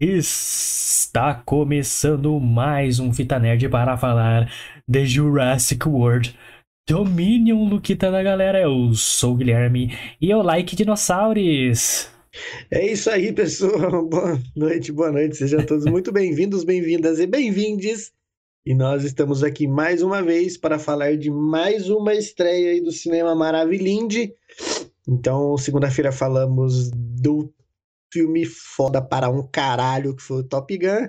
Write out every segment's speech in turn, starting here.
Está começando mais um Fita Nerd para falar de Jurassic World Dominion, Luquita da galera. Eu sou o Guilherme e eu like dinossauros. É isso aí, pessoal. Boa noite, boa noite. Sejam todos muito bem-vindos, bem-vindas e bem-vindes. E nós estamos aqui mais uma vez para falar de mais uma estreia do cinema Maravilhinde. Então, segunda-feira falamos do filme foda para um caralho que foi o Top Gun.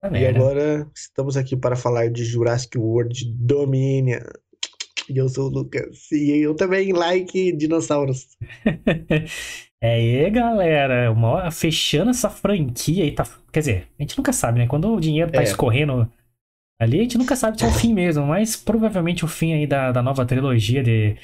Tá E merda. agora estamos aqui para falar de Jurassic World Dominion. E eu sou o Lucas. E eu também like dinossauros. É aí, galera. Uma fechando essa franquia aí, tá. Quer dizer, a gente nunca sabe, né? Quando o dinheiro tá É. escorrendo ali, a gente nunca sabe se é o fim mesmo, mas provavelmente o fim aí da, da nova trilogia de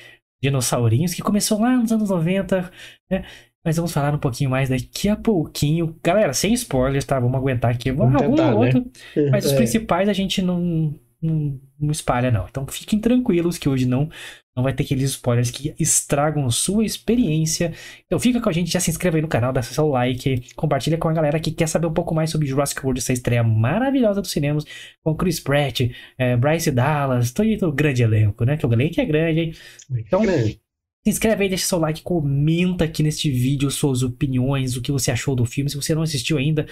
dinossaurinhos, que começou lá nos anos 90, né? Mas vamos falar um pouquinho mais daqui a pouquinho. Galera, sem spoilers, tá? Vamos aguentar aqui. Vamos um tentar, ou né? outro, mas os É. principais a gente não, não, não espalha, não. Então fiquem tranquilos que hoje não, não vai ter aqueles spoilers que estragam sua experiência. Então fica com a gente, já se inscreve aí no canal, dá seu like, compartilha com a galera que quer saber um pouco mais sobre Jurassic World, essa estreia maravilhosa dos cinemas, com Chris Pratt, eh, Bryce Dallas, todo o grande elenco, né? Que o elenco é grande, hein? Então, Grande. Se inscreve aí, deixa seu like, comenta aqui neste vídeo suas opiniões, o que você achou do filme. Se você não assistiu ainda,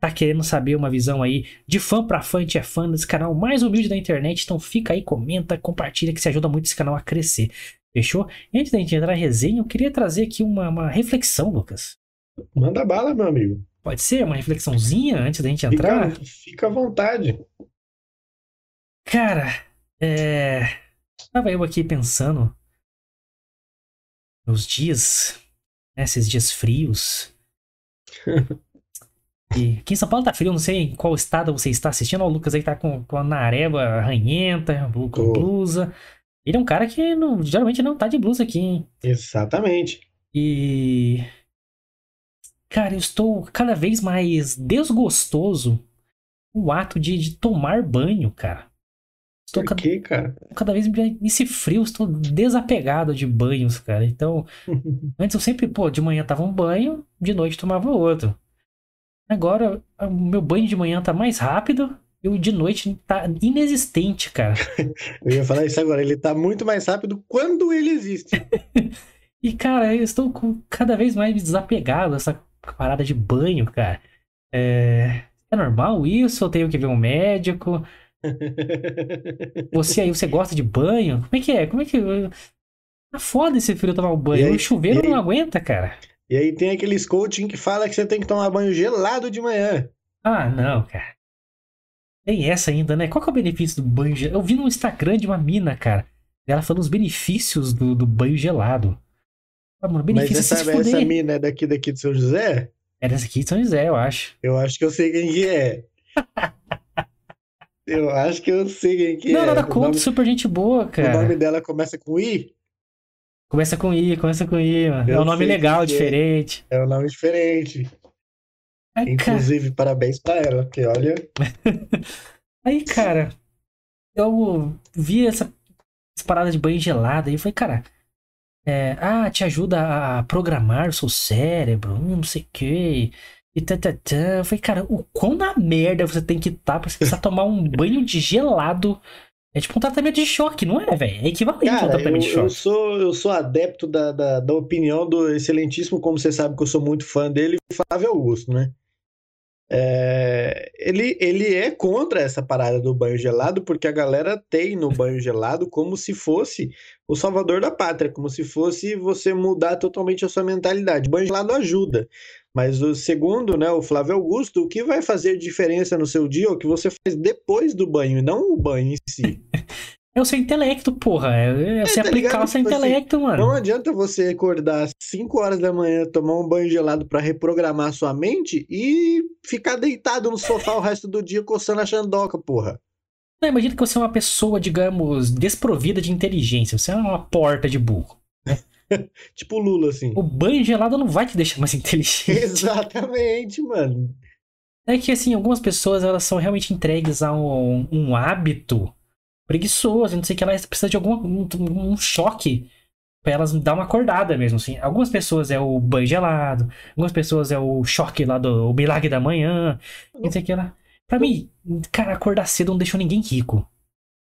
tá querendo saber uma visão aí de fã pra fã, a gente é fã desse canal mais humilde da internet, então fica aí, comenta, compartilha, que isso ajuda muito esse canal a crescer. Fechou? E antes da gente entrar na resenha, eu queria trazer aqui uma, uma reflexão, Lucas. Manda bala, meu amigo. Pode ser uma reflexãozinha antes da gente entrar? Fica, fica à vontade. Cara, é. Tava eu aqui pensando nos dias, né, esses dias frios. E aqui em São Paulo tá frio, não sei em qual estado você está assistindo. O Lucas aí tá com, com a nareba ranhenta, com Tô. blusa. Ele é um cara que não- geralmente não tá de blusa aqui, hein? Exatamente. E. Cara, eu estou cada vez mais desgostoso com o ato de, de tomar banho, cara. Estou Por cada, quê, cara? cada vez nesse frio, estou desapegado de banhos, cara. Então, antes eu sempre, pô, de manhã tava um banho, de noite tomava outro. Agora, o meu banho de manhã tá mais rápido e o de noite tá inexistente, cara. Eu ia falar isso agora. Ele tá muito mais rápido quando ele existe. E, cara, eu estou cada vez mais desapegado dessa parada de banho, cara. É, é normal isso? Eu tenho que ver um médico? Você aí, você gosta de banho? Como é que é? Como é que. Tá foda esse frio tomar um banho. Aí- o chuveiro aí? não aguenta, cara. E aí tem aqueles coaching que fala que você tem que tomar banho gelado de manhã. Ah, não, cara. Tem essa ainda, né? Qual que é o benefício do banho gelado? Eu vi no Instagram de uma mina, cara. Ela falando os benefícios do, do banho gelado. Ah, mano, Mas benefício é essa, se essa mina é daqui, daqui de São José? Era essa aqui de São José, eu acho. Eu acho que eu sei quem que é. Eu acho que eu sei quem que não, é. nada O contra, nome, super gente boa, o cara. nome dela começa com I? Começa com I, começa com I, mano. É um nome legal, que é. diferente. É um nome diferente. Cara, Inclusive, parabéns pra ela, porque olha. aí, cara, eu vi essa, essa parada de banho gelado e falei, cara, é, ah, te ajuda a programar o seu cérebro, hum, não sei o quê. E tá, tá, tá. Eu falei, cara, o quão na merda você tem que estar pra você precisar tomar um banho de gelado? É tipo um tratamento de choque, não é, velho? É equivalente a um Cara, eu, tratamento de eu choque. sou, eu sou adepto da, da, da opinião do excelentíssimo, como você sabe que eu sou muito fã dele, Flávio Augusto, né? É, ele, ele é contra essa parada do banho gelado, porque a galera tem no banho gelado como se fosse o salvador da pátria, como se fosse você mudar totalmente a sua mentalidade. Banho gelado ajuda, mas o segundo, né, o Flávio Augusto, o que vai fazer diferença no seu dia é o que você faz depois do banho, e não o banho em si. É o seu intelecto, porra. É, é você tá aplicar ligado? o seu Tipo assim, intelecto, mano. Não adianta você acordar às 5 horas da manhã, tomar um banho gelado pra reprogramar sua mente e ficar deitado no sofá o resto do dia coçando a chandoca, porra. Não, imagina que você é uma pessoa, digamos, desprovida de inteligência. Você é uma porta de burro. Tipo o Lula, assim. O banho gelado não vai te deixar mais inteligente. Exatamente, mano. É que, assim, algumas pessoas, elas são realmente entregues a um, um hábito preguiçoso, não sei o que lá, precisa de algum um, um choque pra elas dar uma acordada mesmo, assim. Algumas pessoas é o banho gelado, algumas pessoas é o choque lá do o milagre da manhã, não sei o que lá. Pra mim, cara, acordar cedo não deixou ninguém rico.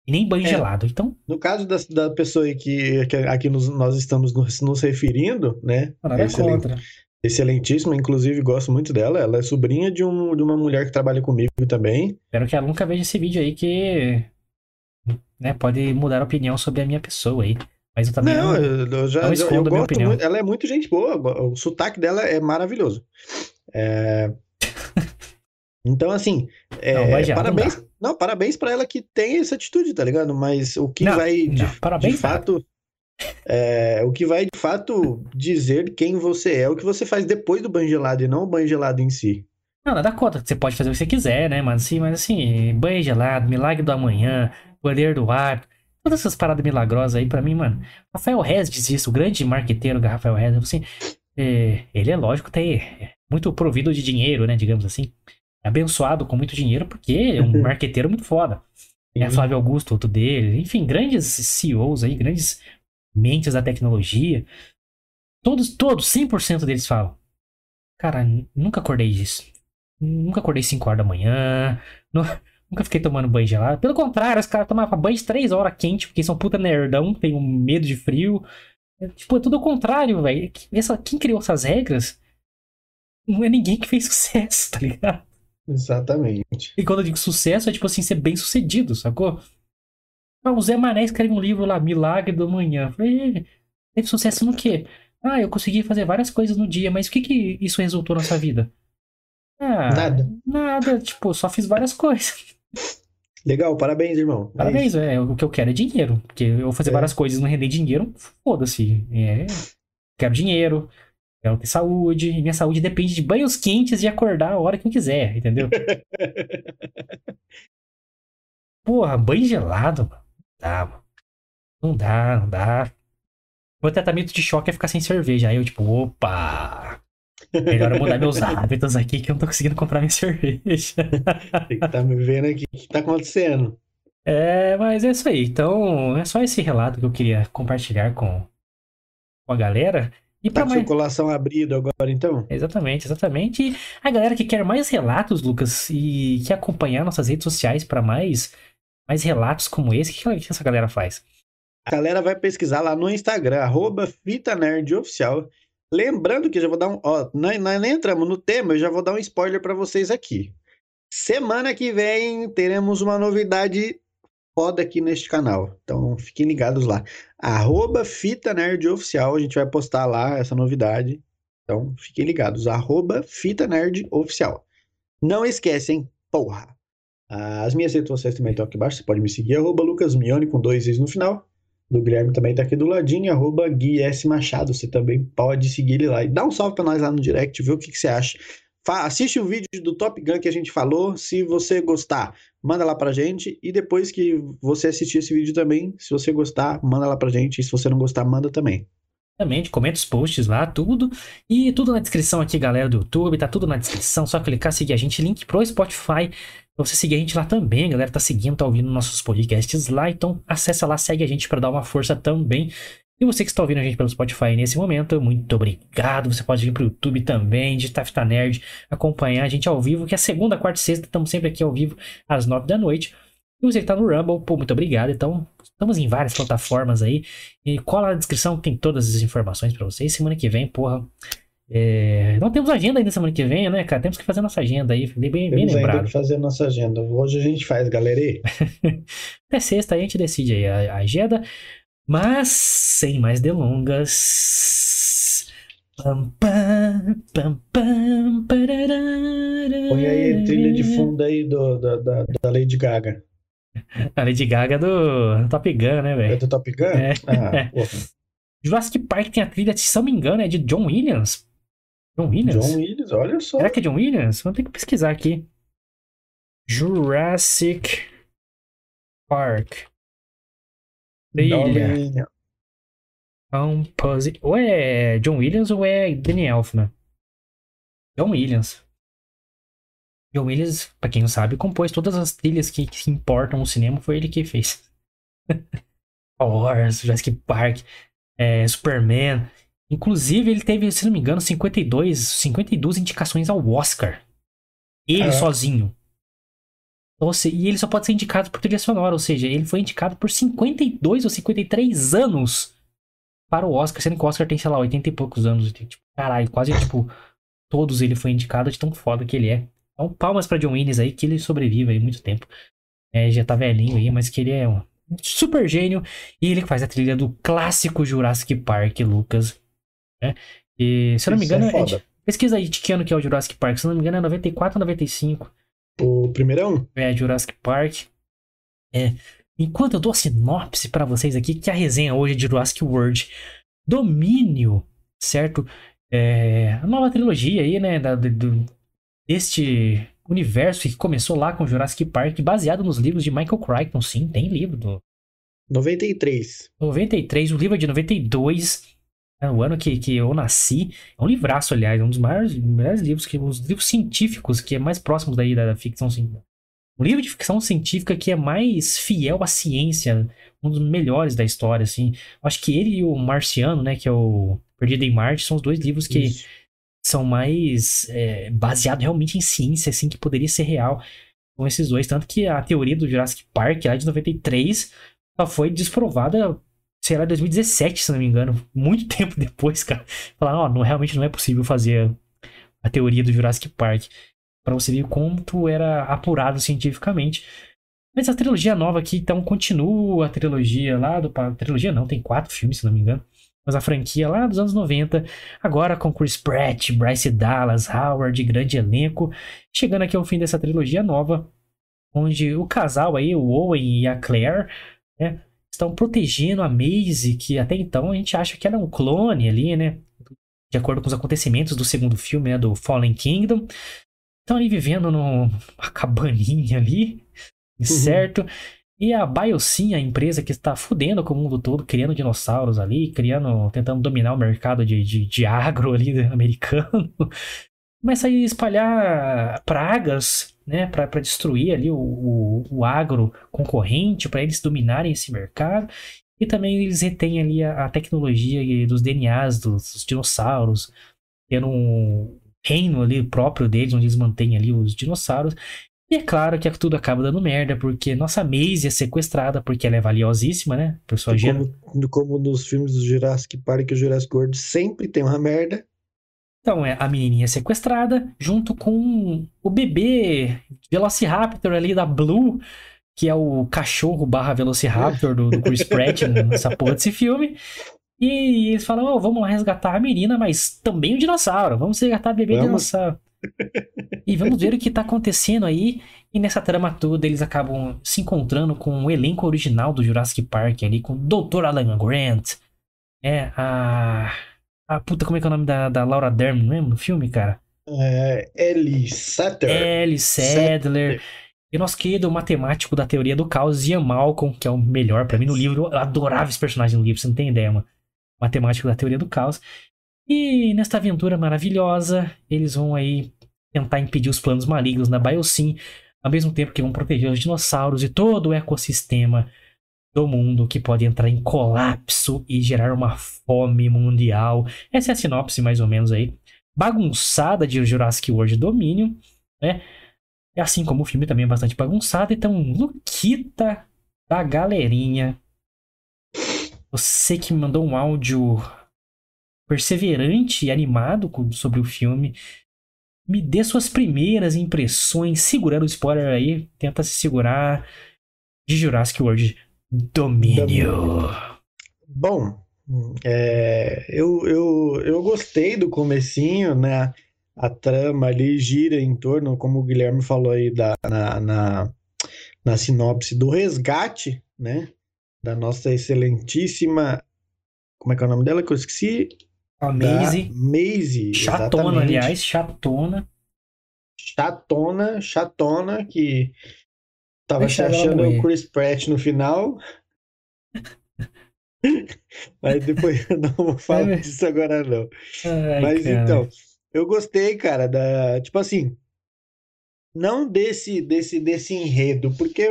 E nem banho É. gelado. Então, No caso da, da pessoa aí que, que aqui nos- nós estamos nos, nos referindo, né? nada Excelente. contra. Excelentíssima, inclusive gosto muito dela. Ela é sobrinha de, um, de uma mulher que trabalha comigo também. Espero que ela nunca veja esse vídeo aí que né, pode mudar a opinião sobre a minha pessoa aí. Mas eu também Não, não- eu, já não eu escondo a minha gosto opinião. muito. Ela é muito gente boa. O sotaque dela é maravilhoso. É, Então, assim, é, Não, já, não parabéns. Não, parabéns pra ela que tem essa atitude, tá ligado? Mas o que Não, vai de, parabéns de fato. é, o que vai de fato dizer quem você é, o que você faz depois do banho gelado e não o banho gelado em si. Não, nada contra. Você pode fazer o que você quiser, né, mano? Sim, mas assim, banho gelado, milagre do amanhã, poder do ar, todas essas paradas milagrosas aí, pra mim, mano. Rafael Rez diz isso, o grande marqueteiro Rafael Rez, assim, é, ele é lógico, tem muito provido de dinheiro, né, digamos assim. É abençoado com muito dinheiro porque é um marqueteiro muito foda. É Flávio Augusto, outro dele, enfim, grandes CEOs aí, grandes mentes da tecnologia. Todos, todos, 100% deles falam. Cara, nunca acordei disso. Nunca acordei 5 horas da manhã. nu- Nunca fiquei tomando banho gelado. Pelo contrário, os caras tomavam banho de 3 horas quente, porque são puta nerdão, tem um medo de frio. É, Tipo, é tudo ao contrário, velho. Essa- Quem criou essas regras não é ninguém que fez sucesso, tá ligado? Exatamente. E quando eu digo sucesso, é tipo assim, ser bem sucedido, sacou? Ah, o Zé Mané escreve um livro lá, Milagre do Manhã. Eu Falei, "Ih, teve sucesso no quê? Ah, eu consegui fazer várias coisas no dia, mas o que que isso resultou na sua vida? Ah, Nada. Nada, tipo, só fiz várias coisas. Legal, parabéns, irmão. É Parabéns, é, o que eu quero é dinheiro. Porque eu vou fazer É. várias coisas e não render dinheiro, foda-se. É, quero dinheiro, quero ter saúde, e minha saúde depende de banhos quentes e acordar a hora que eu quiser, entendeu? Porra, banho gelado, mano. Não dá, mano. Não dá, não dá. Meu tratamento de choque é ficar sem cerveja. Aí eu, tipo, opa! Melhor eu mudar meus hábitos aqui que eu não tô conseguindo comprar minha cerveja. Tem que estar me vendo aqui o que tá acontecendo. É, mas é isso aí. Então, é só esse relato que eu queria compartilhar com, com a galera. E Tá mais. seu coração abrido agora, então? Exatamente, exatamente. E a galera que quer mais relatos, Lucas, e quer acompanhar nossas redes sociais pra mais, mais relatos como esse, o que, que essa galera faz? A galera vai pesquisar lá no Instagram, arroba Fita Nerd Oficial. Lembrando que eu já vou dar um. Ó, nós, nós nem entramos no tema, eu já vou dar um spoiler pra vocês aqui. Semana que vem teremos uma novidade foda aqui neste canal. Então fiquem ligados lá. Arroba Fita Nerd Oficial. A gente vai postar lá essa novidade. Então fiquem ligados. Arroba Fita Nerd Oficial. Não esquecem, porra. As minhas redes sociais também estão aqui embaixo. Você pode me seguir, arroba Lucas Mione com dois is no final. Do Guilherme também tá aqui do ladinho, arroba Gui S. Machado. Você também pode seguir ele lá. E dá um salve pra nós lá no direct, ver o que, que você acha. Assiste o vídeo do Top Gun que a gente falou. Se você gostar, manda lá pra gente. E depois que você assistir esse vídeo também, se você gostar, manda lá pra gente. E se você não gostar, manda também. Exatamente, comenta os posts lá, tudo. E tudo na descrição aqui, galera do YouTube, tá tudo na descrição. Só clicar, seguir a gente, link pro Spotify. Pra você seguir a gente lá também, galera tá seguindo, tá ouvindo nossos podcasts lá. Então acessa lá, segue a gente pra dar uma força também. E você que está ouvindo a gente pelo Spotify nesse momento, muito obrigado. Você pode vir pro YouTube também, digitar Fita Nerd, acompanhar a gente ao vivo, que é segunda, quarta e sexta, estamos sempre aqui ao vivo às nove da noite. E você que tá no Rumble, pô, muito obrigado. Então, estamos em várias plataformas aí. E cola na descrição, tem todas as informações pra vocês. Semana que vem, porra. é, Não temos agenda ainda semana que vem, né, cara? Temos que fazer nossa agenda aí, bem, bem Temos lembrado. que fazer nossa agenda. Hoje a gente faz, galera. Até sexta aí a gente decide aí a agenda. Mas, sem mais delongas. Pam, pam, pam, pam. Põe aí trilha de fundo aí do, da, da, da Lady Gaga. A Lady Gaga do Top Gun, né, É velho? do Top Gun? É. Ah. Jurassic Park tem a trilha, se não me engano, é de John Williams. John Williams? John Williams, olha só. Será que é John Williams? Vou ter que pesquisar aqui. Jurassic Park. Trilha. Domínio. Composi... Ou é John Williams ou é Danny Elfman? John Williams. John Williams, pra quem não sabe, compôs todas as trilhas que, que importam no cinema. Foi ele que fez. Wars, Jurassic Park. é, Superman. Inclusive, ele teve, se não me engano, 52, 52 indicações ao Oscar. Ele sozinho. Ou e ele só pode ser indicado por trilha sonora, ou seja, ele foi indicado por 52 ou 53 anos para o Oscar, sendo que o Oscar tem, sei lá, 80 e poucos anos. Tipo, caralho, quase, tipo, todos ele foi indicado de tão foda que ele é. Então, palmas pra John Williams aí, que ele sobrevive aí muito tempo. É, já tá velhinho aí, mas que ele é um super gênio. E ele faz a trilha do clássico Jurassic Park, Lucas. Né? E, se eu não me é engano, é de- foda. pesquisa aí de que ano que é o Jurassic Park. Se eu não me engano, é 94 ou 95. O primeirão? É, Jurassic Park. É. Enquanto eu dou a sinopse pra vocês aqui, que a resenha hoje é de Jurassic World Domínio, certo? É, a nova trilogia aí, né, da, do- do- deste universo que começou lá com Jurassic Park, baseado nos livros de Michael Crichton. Sim, tem livro do 93. 93, o livro é de 92, é o ano que, que eu nasci. É um livraço, aliás, é um dos maiores, melhores livros, que os livros científicos, que é mais próximos daí da, da ficção científica. Um livro de ficção científica que é mais fiel à ciência, um dos melhores da história, assim. Acho que ele e o Marciano, né, que é o Perdido em Marte, são os dois livros que Isso. são mais é, baseados realmente em ciência, assim, que poderia ser real com esses dois. Tanto que a teoria do Jurassic Park, lá de 93, só foi desprovada, sei lá, em 2017, se não me engano. Muito tempo depois, cara. Falaram, ó, não, realmente não é possível fazer a teoria do Jurassic Park. Pra você ver quanto era apurado cientificamente. Mas a trilogia nova aqui, então, continua a trilogia lá do... A trilogia não, tem quatro filmes, se não me engano. Mas a franquia lá dos anos 90, agora com Chris Pratt, Bryce Dallas, Howard, grande elenco. Chegando aqui ao fim dessa trilogia nova, onde o casal aí, o Owen e a Claire, né, estão protegendo a Maisie, que até então a gente acha que era um clone ali, né? De acordo com os acontecimentos do segundo filme, né, do Fallen Kingdom. Estão ali vivendo numa cabaninha ali, certo? E a Biosyn, a empresa que está fudendo com o mundo todo, criando dinossauros ali, criando, tentando dominar o mercado de, de, de agro ali americano, começa a espalhar pragas, né, para destruir ali o, o, o agro concorrente, para eles dominarem esse mercado. E também eles retêm ali a, a tecnologia dos DNAs dos, dos dinossauros, tendo um reino ali próprio deles, onde eles mantêm ali os dinossauros. E é claro que tudo acaba dando merda, porque nossa Maisie é sequestrada, porque ela é valiosíssima, né? Pessoa. Como, como nos filmes do Jurassic Park o Jurassic World sempre tem uma merda. Então, é, a menininha é sequestrada, junto com o bebê Velociraptor ali da Blue, que é o cachorro barra Velociraptor do, do Chris Pratt nessa porra desse filme. E eles falam, oh, vamos lá resgatar a menina, mas também o dinossauro. Vamos resgatar a bebê Vamos. dinossauro. e vamos ver o que tá acontecendo aí. E nessa trama toda, eles acabam se encontrando com o elenco original do Jurassic Park ali, com o Dr. Alan Grant, é, a... a puta, como é que é o nome da, da Laura Dern mesmo no filme, cara? É, Ellie Satter. Ellie Sadler. E o nosso querido matemático da teoria do caos, Ian Malcolm, que é o melhor pra mim no livro. Eu adorava esse personagem no livro, você não tem ideia, mano. Matemático da teoria do caos. E nesta aventura maravilhosa, eles vão aí tentar impedir os planos malignos da Biosyn, ao mesmo tempo que vão proteger os dinossauros e todo o ecossistema do mundo que pode entrar em colapso e gerar uma fome mundial. Essa é a sinopse, mais ou menos aí. Bagunçada de Jurassic World Dominion, né? Assim como o filme também é bastante bagunçado. Então, Luquita da galerinha. Você que me mandou um áudio perseverante e animado sobre o filme. Me dê suas primeiras impressões, segurando o spoiler aí. Tenta se segurar de Jurassic World Domínio. Bom, é, eu, eu, eu gostei do comecinho, né? A trama ali gira em torno, como o Guilherme falou aí da, na, na, na sinopse, do resgate, né? Da nossa excelentíssima. Como é que é o nome dela que eu esqueci? A Maisie, Maisie, chatona, exatamente. aliás, chatona. Chatona, chatona, que tava se ela achando o Chris Pratt no final. Mas depois eu não vou falar É. disso agora, não. Ai, Mas cara. então, eu gostei, cara, da, tipo assim, não desse desse desse enredo, porque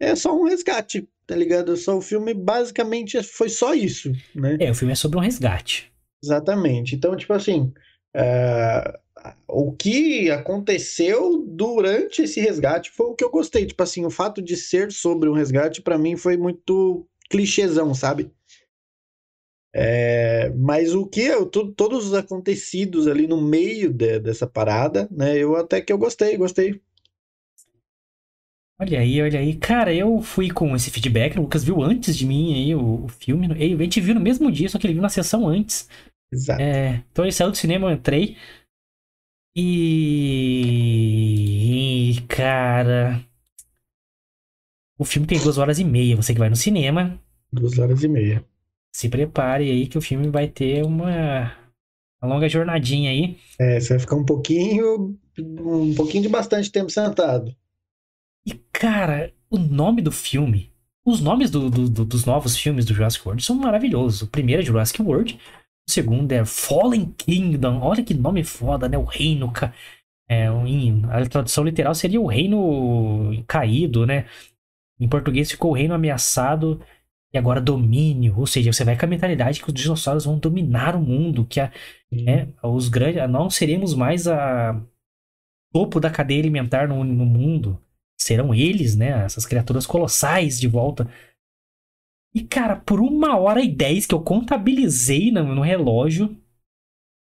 é só um resgate. tá ligado? Só o filme basicamente foi só isso, né? É, o filme é sobre um resgate. Exatamente. Então, tipo assim, é, o que aconteceu durante esse resgate foi o que eu gostei. Tipo assim, o fato de ser sobre um resgate, para mim, foi muito clichêzão, sabe? É, mas o que eu, todos os acontecidos ali no meio de, dessa parada, né? Eu até que eu gostei, gostei. Olha aí, olha aí. Cara, eu fui com esse feedback. O Lucas viu antes de mim aí o, o filme. A gente viu no mesmo dia, só que ele viu na sessão antes. Exato. É, então ele saiu do cinema, eu entrei. E. Cara. O filme tem duas horas e meia. Você que vai no cinema. Duas horas e meia. Se prepare aí que o filme vai ter uma, uma longa jornadinha aí. É, você vai ficar um pouquinho. Um pouquinho de bastante tempo sentado. E, cara, o nome do filme. Os nomes do, do, do, dos novos filmes do Jurassic World são maravilhosos. O primeiro é Jurassic World. O segundo é Fallen Kingdom. Olha que nome foda, né? O reino. Ca... É, em, a tradução literal seria o reino caído, né? Em português ficou o reino ameaçado e agora domínio. Ou seja, você vai com a mentalidade que os dinossauros vão dominar o mundo, que a, né, os grandes. Não seremos mais a topo da cadeia alimentar no, no mundo serão eles, né? Essas criaturas colossais de volta. E, cara, por uma hora e dez que eu contabilizei no, no relógio,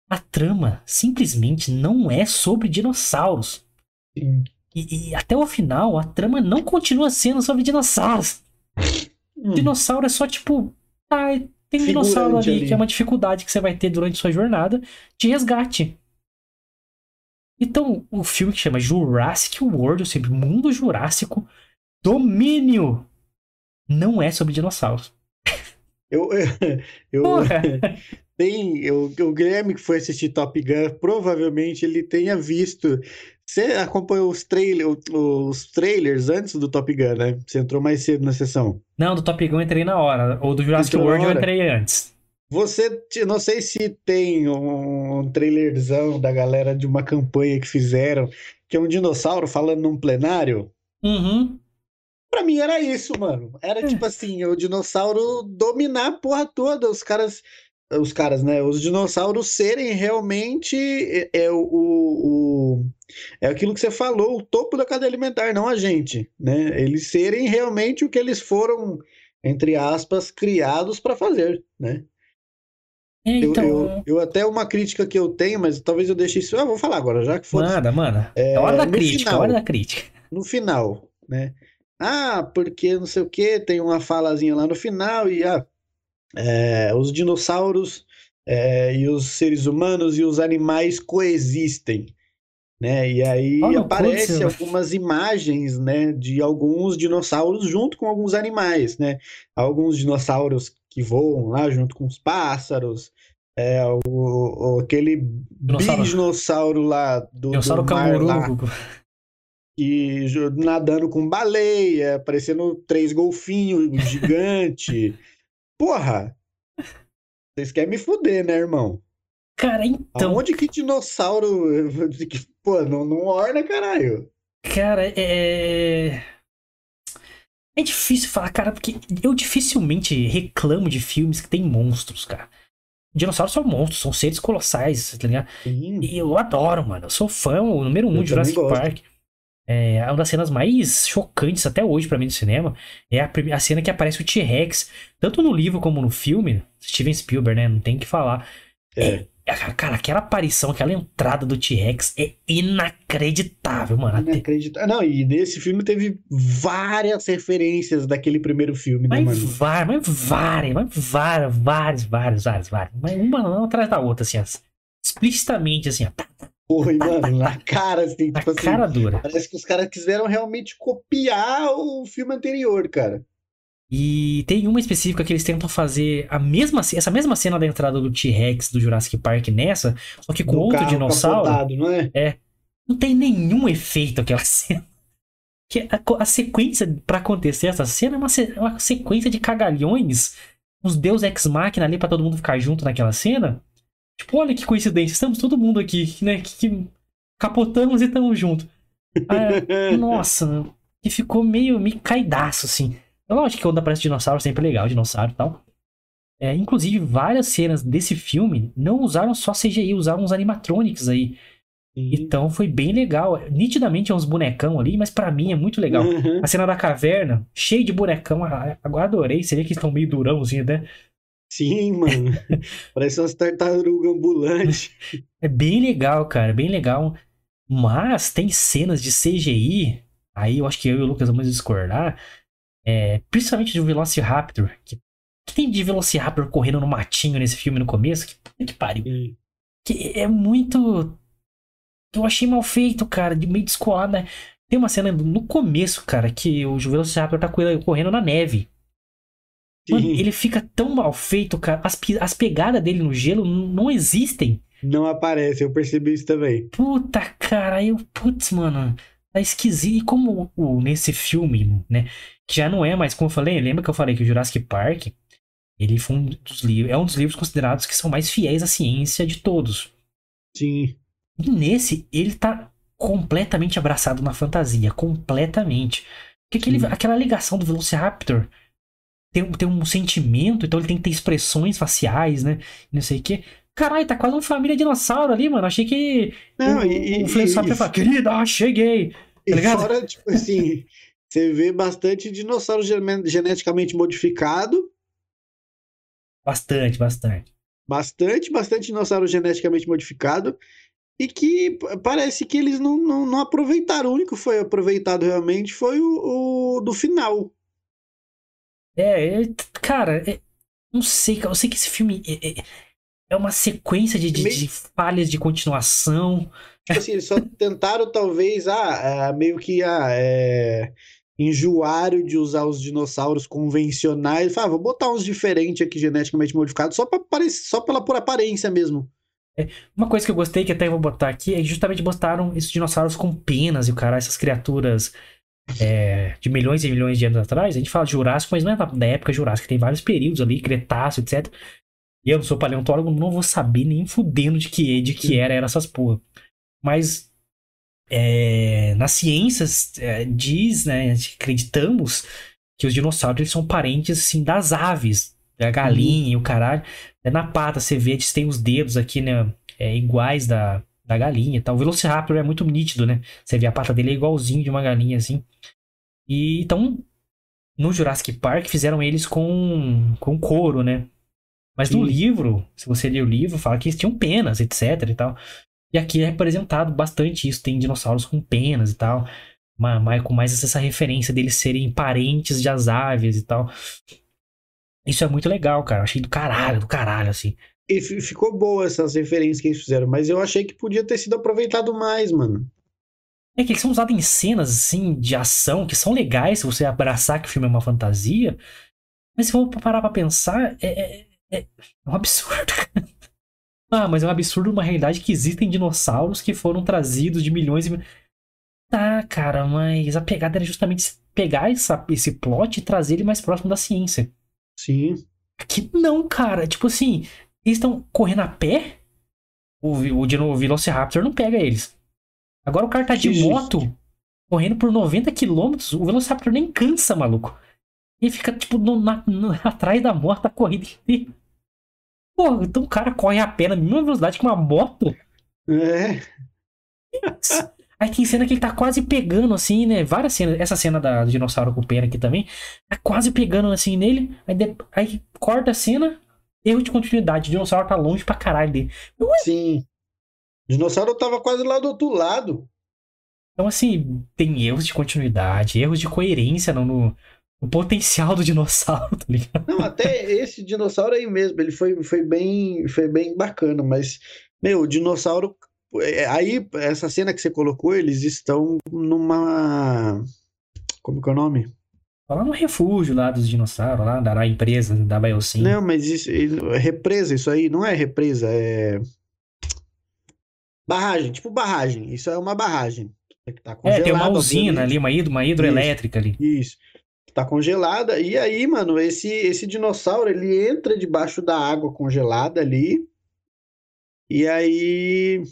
a trama simplesmente não é sobre dinossauros. Sim. E, e, até o final, a trama não continua sendo sobre dinossauros. Hum. Dinossauro é só tipo. Ah, tem um dinossauro ali, ali, que é uma dificuldade que você vai ter durante sua jornada de resgate. Então, o filme que chama Jurassic World, ou seja, Mundo Jurássico, Domínio, não é sobre dinossauros. Eu, eu, eu tem eu, o Guilherme que foi assistir Top Gun, provavelmente ele tenha visto. Você acompanhou os, trailer, os trailers antes do Top Gun, né? Você entrou mais cedo na sessão. Não, do Top Gun eu entrei na hora. Ou do Jurassic World eu entrei antes. Você, não sei se tem um trailerzão da galera de uma campanha que fizeram, que é um dinossauro falando num plenário. Uhum. Pra mim era isso, mano. Era é. tipo assim, o dinossauro dominar a porra toda, os caras, os caras, né? Os dinossauros serem realmente é, é o, o, é aquilo que você falou, o topo da cadeia alimentar, não a gente, né? Eles serem realmente o que eles foram, entre aspas, criados para fazer, né? É, então... Eu, eu, eu, até uma crítica que eu tenho, mas talvez eu deixe isso. Ah, vou falar agora, já que for. Manda, manda. É, é hora da crítica, final, hora da crítica. No final, né? Ah, porque não sei o que, tem uma falazinha lá no final e ah, é, os dinossauros é, e os seres humanos e os animais coexistem. Né? E aí oh, aparece algumas imagens, né, de alguns dinossauros junto com alguns animais, né? Alguns dinossauros que voam lá junto com os pássaros, é, o, o aquele dinossauro. dinossauro lá do, dinossauro do mar lá, e nadando com baleia, parecendo três golfinhos gigante. Porra! Vocês querem me fuder, né, irmão? Cara, então. Aonde que dinossauro. Pô, não, não orna, caralho. Cara, é. É difícil falar, cara, porque eu dificilmente reclamo de filmes que tem monstros, cara. Dinossauros são monstros, são seres colossais, tá ligado? Sim. E eu adoro, mano. Eu sou fã, o número um eu de Jurassic Park. É uma das cenas mais chocantes até hoje para mim do cinema. É a, a cena que aparece o T-Rex, tanto no livro como no filme. Steven Spielberg, né? Não tem que falar. É. é Cara, aquela aparição, aquela entrada do T-Rex é inacreditável, mano. Inacreditável. Não, e nesse filme teve várias referências daquele primeiro filme, né, mas mano? Várias, mas várias, mas várias, várias, várias, várias, várias. Mas uma atrás da outra, assim, explicitamente, assim, ó. Porra, mano, na cara, assim, na tipo assim, cara dura. Parece que os caras quiseram realmente copiar o filme anterior, cara. E tem uma específica que eles tentam fazer a mesma, essa mesma cena da entrada do T-Rex do Jurassic Park nessa, só que com do outro dinossauro. Capotado, não é? é. Não tem nenhum efeito aquela cena. Que a, a sequência para acontecer essa cena é uma, uma, sequência de cagalhões. Os deus ex-máquina ali para todo mundo ficar junto naquela cena. Tipo, olha que coincidência, estamos todo mundo aqui, né? Que, que capotamos e estamos juntos. Ah, nossa, que ficou meio, meio caidaço, assim. É lógico que quando aparece dinossauro é sempre legal, dinossauro e tal. É, inclusive, várias cenas desse filme não usaram só CGI, usaram uns animatronics aí. Então foi bem legal. Nitidamente é uns bonecão ali, mas para mim é muito legal. Uhum. A cena da caverna, cheio de bonecão, agora adorei. Você vê que estão meio durãozinho, né? Sim, mano. Parece umas tartarugas ambulantes. É bem legal, cara, bem legal. Mas tem cenas de CGI, aí eu acho que eu e o Lucas vamos discordar, é, principalmente de Velociraptor, que, que tem de Velociraptor correndo no matinho nesse filme no começo, que, que pariu. Sim. Que é muito eu achei mal feito, cara, de meio descolado, né? Tem uma cena no começo, cara, que o Velociraptor tá correndo na neve. Mano, ele fica tão mal feito, cara. As, as pegadas dele no gelo não existem. Não aparece, eu percebi isso também. Puta, cara, eu. Putz, mano. Tá esquisito. E como o, nesse filme, né? Que já não é mais, como eu falei, lembra que eu falei que o Jurassic Park. Ele foi um dos livros. É um dos livros considerados que são mais fiéis à ciência de todos. Sim. E nesse, ele tá completamente abraçado na fantasia. Completamente. Porque aquele, aquela ligação do Velociraptor tem, tem um sentimento, então ele tem que ter expressões faciais, né? Não sei o quê. Caralho, tá quase uma família dinossauro ali, mano. Achei que. Não, o, e. Velociraptor ia falar, querida, cheguei. Tá e ligado? fora, tipo assim, você vê bastante dinossauro geneticamente modificado. Bastante, bastante. Bastante, bastante dinossauro geneticamente modificado e que parece que eles não, não, não aproveitaram. O único que foi aproveitado realmente foi o, o do final. É, é cara, é, não sei, eu sei que esse filme é, é, é uma sequência de, de, meio... de, falhas de continuação. Tipo assim, eles só tentaram talvez, ah, meio que ah, é, enjoaram de usar os dinossauros convencionais. Falaram, ah, vou botar uns diferentes aqui geneticamente modificados só, pra, só pela por aparência mesmo. É, uma coisa que eu gostei, que até vou botar aqui, é que justamente botaram esses dinossauros com penas e o cara, essas criaturas é, de milhões e milhões de anos atrás. A gente fala de Jurássico, mas não é da época Jurássica, tem vários períodos ali, Cretáceo, etc. E eu sou paleontólogo, não vou saber nem fudendo de que, de que era, era essas porra. Mas é, nas ciências é, diz, né, acreditamos que os dinossauros eles são parentes assim, das aves, a galinha uhum. e o caralho. É na pata, você vê, eles têm os dedos aqui, né? É, iguais da, da galinha e tal. O Velociraptor é muito nítido, né? Você vê a pata dele é igualzinho de uma galinha, assim. E então, no Jurassic Park, fizeram eles com, com couro, né? Mas no livro, se você ler o livro, fala que eles tinham penas, etc e tal. E aqui é representado bastante isso. Tem dinossauros com penas e tal. Mas, com mais essa referência deles serem parentes de as aves e tal. Isso é muito legal, cara. Achei do caralho, do caralho, assim. E ficou boa essas referências que eles fizeram, mas eu achei que podia ter sido aproveitado mais, mano. É que eles são usados em cenas, assim, de ação, que são legais se você abraçar que o filme é uma fantasia. Mas se for parar pra pensar, é, é, é, é um absurdo. ah, mas é um absurdo uma realidade que existem dinossauros que foram trazidos de milhões e Tá, cara, mas a pegada era justamente pegar essa, esse plot e trazer ele mais próximo da ciência. Sim. Aqui não, cara. Tipo assim, eles estão correndo a pé. O, o, o Velociraptor não pega eles. Agora o cara tá de que moto, justo. correndo por 90 km. O Velociraptor nem cansa, maluco. Ele fica, tipo, no, na, no, atrás da moto, a corrida inteira. Pô, então o cara corre a pé na mesma velocidade que uma moto. É. Aí tem cena que ele tá quase pegando, assim, né? Várias cenas. Essa cena da, do dinossauro com pena aqui também. Tá quase pegando, assim, nele. Aí, de, aí corta a cena. Erro de continuidade. O dinossauro tá longe pra caralho dele. Ué? Sim. O dinossauro tava quase lá do outro lado. Então, assim, tem erros de continuidade, erros de coerência no, no, no potencial do dinossauro, tá ligado? Não, até esse dinossauro aí mesmo, ele foi, foi, bem, foi bem bacana, mas, meu, o dinossauro é, aí, essa cena que você colocou, eles estão numa. Como que é o nome? Lá no refúgio lá dos dinossauros, lá da empresa, da Biocin. Não, mas isso, é represa, isso aí não é represa, é. Barragem, tipo barragem. Isso é uma barragem. Tá é, tem uma usina ali, uma, hidro, uma hidroelétrica isso, ali. Isso. Tá congelada. E aí, mano, esse, esse dinossauro, ele entra debaixo da água congelada ali. E aí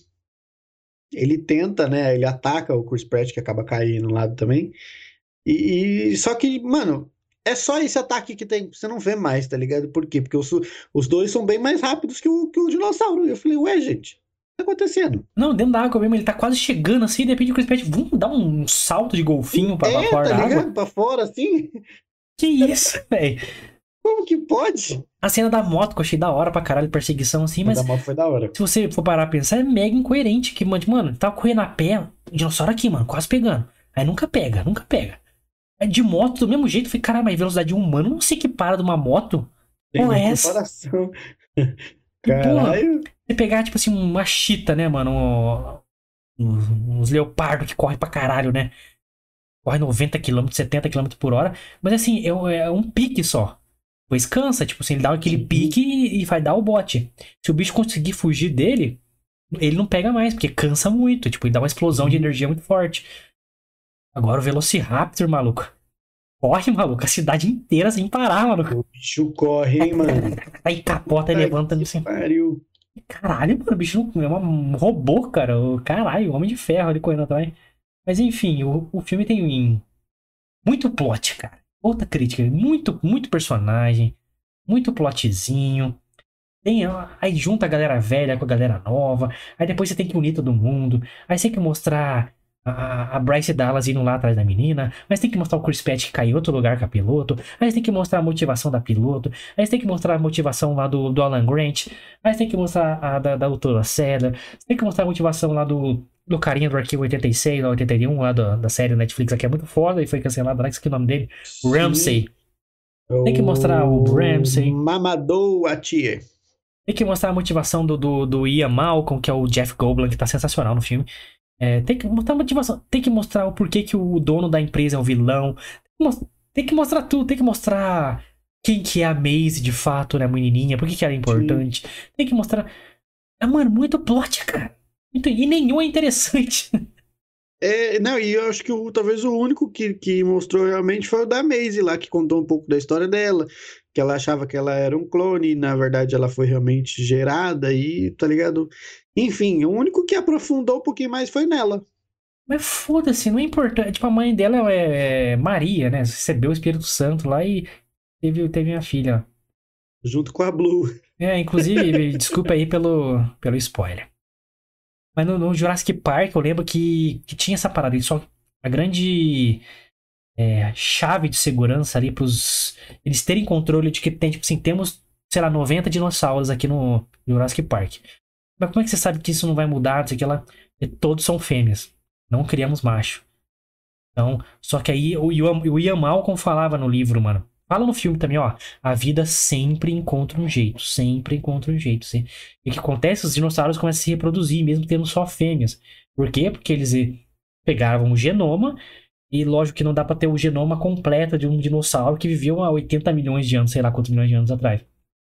ele tenta, né? Ele ataca o Chris Pratt, que acaba caindo no lado também. E, e, só que, mano, É só esse ataque que tem. Você não vê mais, tá ligado? Por quê? Porque os, os dois são bem mais rápidos que o, que o dinossauro. Eu falei, ué, gente, o que tá acontecendo? Não, dentro da água mesmo, ele tá quase chegando assim, de repente o Chris Pratt vum, dá um salto de golfinho pra, é, pra fora tá da ligado? água. Pra fora, assim. Que isso, velho? Como que pode? A cena da moto que eu achei da hora pra caralho, perseguição assim, mas a moto foi da hora. se você for parar a pensar, é mega incoerente. Que, mano, mano, tava correndo a pé, o dinossauro aqui, mano, quase pegando. Aí nunca pega, nunca pega. Aí de moto, do mesmo jeito, eu falei, caralho, mas velocidade humana não sei que para de uma moto. Tem Porra, uma essa? porra, Caralho. Você pegar, tipo assim, uma chita, né, mano? Uns, uns leopardo que corre pra caralho, né? Corre 90 km, 70 km por hora. Mas assim, é, um- é um pique só. Depois cansa, tipo assim, ele dá aquele Sim. pique e, e vai dar o bote. Se o bicho conseguir fugir dele, ele não pega mais, porque cansa muito. Tipo, ele dá uma explosão de Uhum. energia muito forte. Agora o Velociraptor, maluco. Corre, maluco, a cidade inteira sem parar, maluco. O bicho corre, hein, mano. Aí capota e Ai, levanta assim. Pariu. Caralho, mano, o bicho não- é um robô, cara. Caralho, homem de ferro ali correndo atrás. Mas enfim, o, o filme tem muito plot, cara. Outra crítica, muito, muito personagem, muito plotzinho. Tem, aí junta a galera velha com a galera nova. Aí depois você tem que unir todo mundo. Aí você tem que mostrar a, a Bryce Dallas indo lá atrás da menina. Mas tem que mostrar o Chris Pratt que caiu em outro lugar com a piloto. Aí tem que mostrar a motivação da piloto. Aí tem que mostrar a motivação lá do, do Alan Grant. Aí tem que mostrar a da, da doutora. Você tem que mostrar a motivação lá do, do carinha do arquivo 86, ou 81, lá da, da série Netflix, que é muito foda e foi cancelado. Não esqueci o nome dele. Ramsey. Tem que mostrar o Ramsey. Mamadou Atie. Tem que mostrar a motivação do, do, do Ian Malcolm, que é o Jeff Goldblum, que tá sensacional no filme. É, tem que mostrar motivação. Tem que mostrar o porquê que o dono da empresa é o vilão. Tem que, mostrar tudo. Tem que mostrar quem que é a Maisie de fato, né? A menininha. Por que, que ela é importante. Tem que mostrar... É, mano, muito plot, cara. Muito- E nenhum é interessante. É, não, e eu acho que o, talvez o único que, que mostrou realmente foi o da Maisie lá, que contou um pouco da história dela, que ela achava que ela era um clone, e na verdade ela foi realmente gerada e, tá ligado? Enfim, o único que aprofundou um pouquinho mais foi nela. Mas foda-se, não é importante. Tipo, a mãe dela é, é Maria, né? Recebeu o Espírito Santo lá e teve, teve uma filha. Junto com a Blue. É, inclusive, desculpa aí pelo, pelo spoiler. Mas no, no Jurassic Park eu lembro que, que tinha essa parada. Só, a grande é, chave de segurança ali pros. Eles terem controle de que tem, tipo assim, temos, sei lá, 90 dinossauros aqui no Jurassic Park. Mas como é que você sabe que isso não vai mudar? Não sei que lá. Todos são fêmeas. Não criamos macho. Então, só que aí o o Ian Malcolm falava no livro, mano. Fala no filme também, ó. A vida sempre encontra um jeito. Sempre encontra um jeito. E o que acontece? Os dinossauros começam a se reproduzir, mesmo tendo só fêmeas. Por quê? Porque eles eh, pegavam o genoma. E lógico que não dá pra ter o genoma completo de um dinossauro que viveu há 80 milhões de anos, sei lá quantos milhões de anos atrás.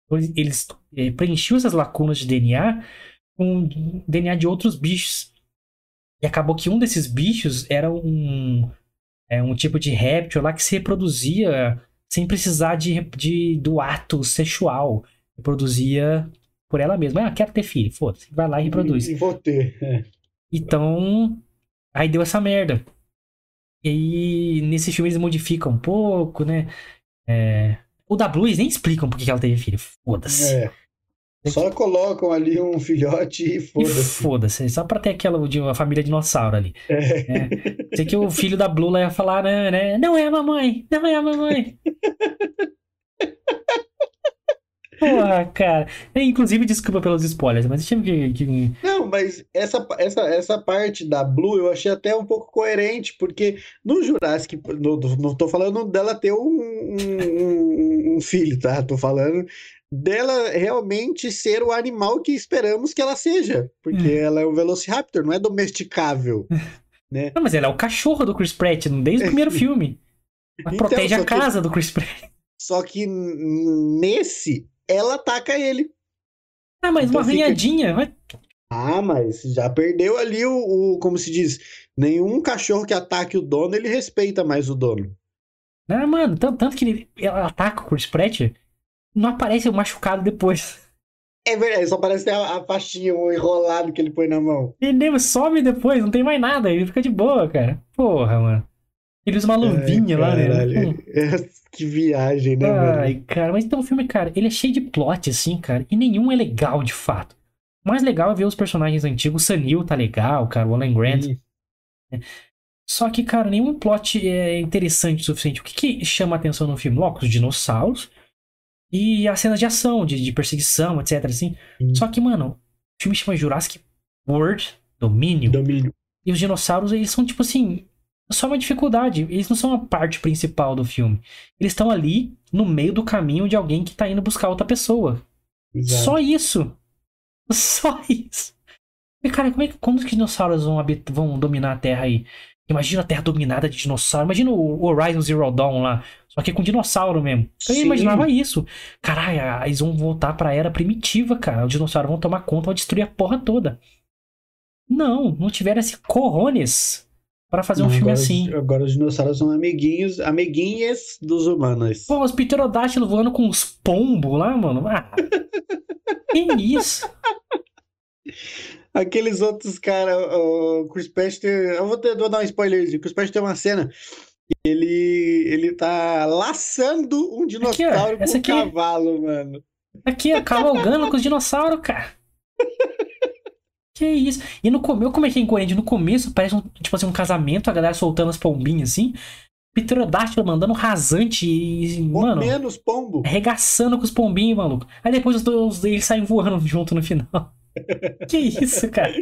Então, eles- eles eh, preenchiam essas lacunas de DNA com DNA de outros bichos. E acabou que um desses bichos era um, é, um tipo de réptil lá que se reproduzia sem precisar de, de- do ato sexual. Reproduzia por ela mesma. Ah, quero ter filho. Foda-se. Vai lá e reproduz. E vou ter. é. Então, aí deu essa merda. E aí, nesse filme eles modificam um pouco, né? É, O da Blue eles nem explicam por que que ela teve filho. Foda-se. É. Só colocam ali um filhote e foda-se. foda-se. Só pra ter aquela de uma família dinossauro ali. É. Sei que o filho da Blue lá ia falar, né, né? Não é a mamãe, não é a mamãe. Porra, cara. É, Inclusive, desculpa pelos spoilers, mas tive que. que- Não, mas essa, essa, essa parte da Blue eu achei até um pouco coerente, porque no Jurassic, no, não tô falando dela ter um, um- um filho, tá? Tô falando dela realmente ser o animal que esperamos que ela seja, porque Hum. ela é um Velociraptor, não é domesticável. Não, mas ela é o cachorro do Chris Pratt desde o primeiro filme. Ela Então, protege a que- casa do Chris Pratt. Só que nesse, ela ataca ele. Ah, mas Então uma fica- arranhadinha. vai- Ah, mas já perdeu ali o, o- como se diz, nenhum cachorro que ataque o dono, ele respeita mais o dono. Ah, mano, tanto, tanto que ele, ela ataca o Chris Pratt, não aparece o machucado depois. É verdade, só parece ter a, a pastinha, o enrolado que ele põe na mão. Ele nem- some depois, não tem mais nada, ele fica de boa, cara. Porra, mano. Ele usa uma luvinha lá, né? Caralho. que viagem, né, mano? Ai, cara, mas então o filme, cara, ele é cheio de plot, assim, cara, e nenhum é legal de fato. O mais legal é ver os personagens antigos, o Sanil tá legal, cara, o Alan Grant. Ih, Só que, cara, nenhum plot é interessante o suficiente. O que, que chama a atenção no filme? Logo, os dinossauros e as cenas de ação, de, de perseguição, etc, assim. Sim. Só que, mano, o filme chama Jurassic World Domínio. Domínio. E os dinossauros, eles são, tipo assim, só uma dificuldade. Eles não são a parte principal do filme. Eles estão ali no meio do caminho de alguém que tá indo buscar outra pessoa. Exato. Só isso. Só isso. E, cara, como é que, como os dinossauros vão, vão dominar a Terra aí? Imagina a Terra dominada de dinossauro. Imagina o Horizon Zero Dawn lá. Só que com dinossauro mesmo. Eu Sim. imaginava isso. Caralho, eles vão voltar pra era primitiva, cara. Os dinossauros vão tomar conta, vão destruir a porra toda. Não, não tiveram esse corrones pra fazer um Não, filme agora, assim. Agora os dinossauros são amiguinhos, amiguinhas dos humanos. Pô, os pterodátilos voando com os pombos lá, mano. Ah, que isso? Aqueles outros caras, o Chris tem- eu vou, ter, vou dar um spoiler. O Chris Pratt tem uma cena ele, ele tá laçando um dinossauro com essa um aqui. cavalo, mano. Aqui, ó, cavalgando com os dinossauros, cara. Que isso? E no começo, como é que é incoerente? No começo parece um, tipo assim, um casamento, a galera soltando as pombinhas assim. Pterodátilo mandando rasante e, Ou mano, menos pombo. arregaçando com os pombinhos, maluco. Aí depois os dois eles saem voando junto no final. que isso, cara?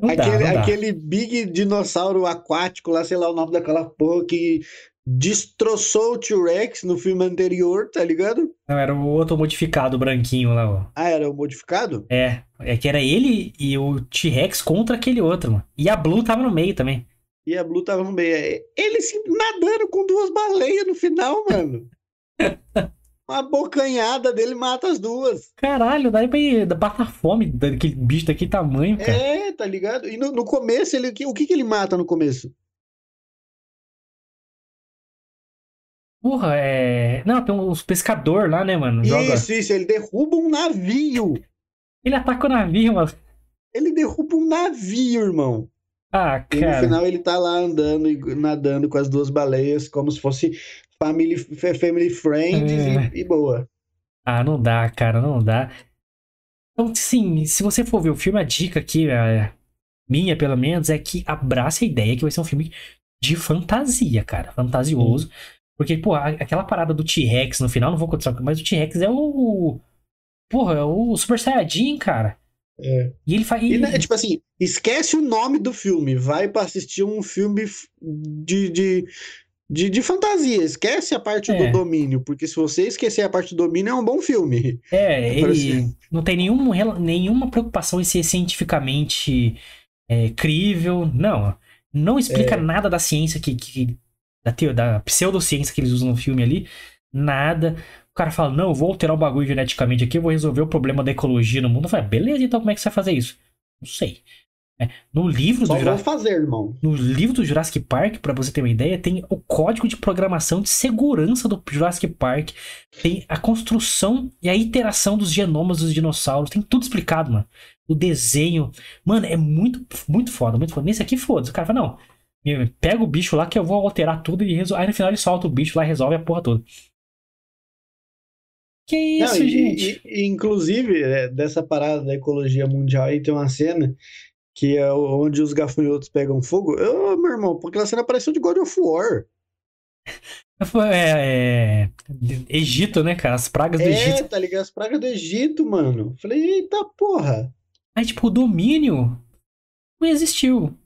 Não aquele, dá. aquele big dinossauro aquático lá, sei lá o nome daquela porra que destroçou o T-Rex no filme anterior, tá ligado? Não, era o outro modificado, branquinho lá, ó. Ah, era o modificado? É, é que era ele e o T-Rex contra aquele outro, mano. E a Blue tava no meio também. E a Blue tava no meio. Ele se nadando com duas baleias no final, mano. Uma bocanhada dele mata as duas. Caralho, daí pra ir matar fome daquele bicho daquele tamanho, cara. É, tá ligado? E no, no começo, ele, o que, que ele mata no começo? Porra, é. Não, tem uns pescador lá, né, mano? Joga. Isso, isso, ele derruba um navio. Ele ataca o navio, mano. Ele derruba um navio, irmão. Ah, E no cara. final ele tá lá andando e nadando com as duas baleias, como se fosse family, family friends É. e, e boa. Ah, não dá, cara, não dá. Então, sim, se você for ver o filme, a dica aqui, a minha pelo menos, é que abrace a ideia que vai ser um filme de fantasia, cara. Fantasioso. Porque, pô, aquela parada do T-Rex no final, não vou contar, mas o T-Rex é o. Porra, é o Super Saiyajin, cara. É. E ele faz. E, né, tipo assim, esquece o nome do filme, vai pra assistir um filme de, de, de, de fantasia, esquece a parte É. do domínio, porque se você esquecer a parte do domínio, é um bom filme. É, ele Parece- não tem nenhum, nenhuma preocupação em ser cientificamente é, crível. Não. Não explica É. nada da ciência que. que da, teo- da pseudociência que eles usam no filme ali. Nada. O cara fala, não, eu vou alterar o bagulho geneticamente aqui, eu vou resolver o problema da ecologia no mundo. Eu falo, beleza, então como é que você vai fazer isso? Não sei. É, no livro Só do Jurassic fazer, irmão. no livro do Jurassic Park, pra você ter uma ideia, tem o código de programação de segurança do Jurassic Park, tem a construção e a iteração dos genomas dos dinossauros, tem tudo explicado, mano. O desenho, mano, é muito, muito foda, muito foda. Nesse aqui, foda-se. O cara fala, não, pega o bicho lá que eu vou alterar tudo e resolve. Aí no final ele solta o bicho lá e resolve a porra toda. Que Não, isso, e- gente? e- e, inclusive, é, dessa parada da ecologia mundial aí tem uma cena que é onde os gafanhotos pegam fogo. Ô, meu irmão, porque aquela cena pareceu de God of War. É, é, Egito, né, cara? As pragas do É, Egito. tá ligado? As pragas do Egito, mano. Falei, eita porra. Aí, tipo, o domínio não existiu.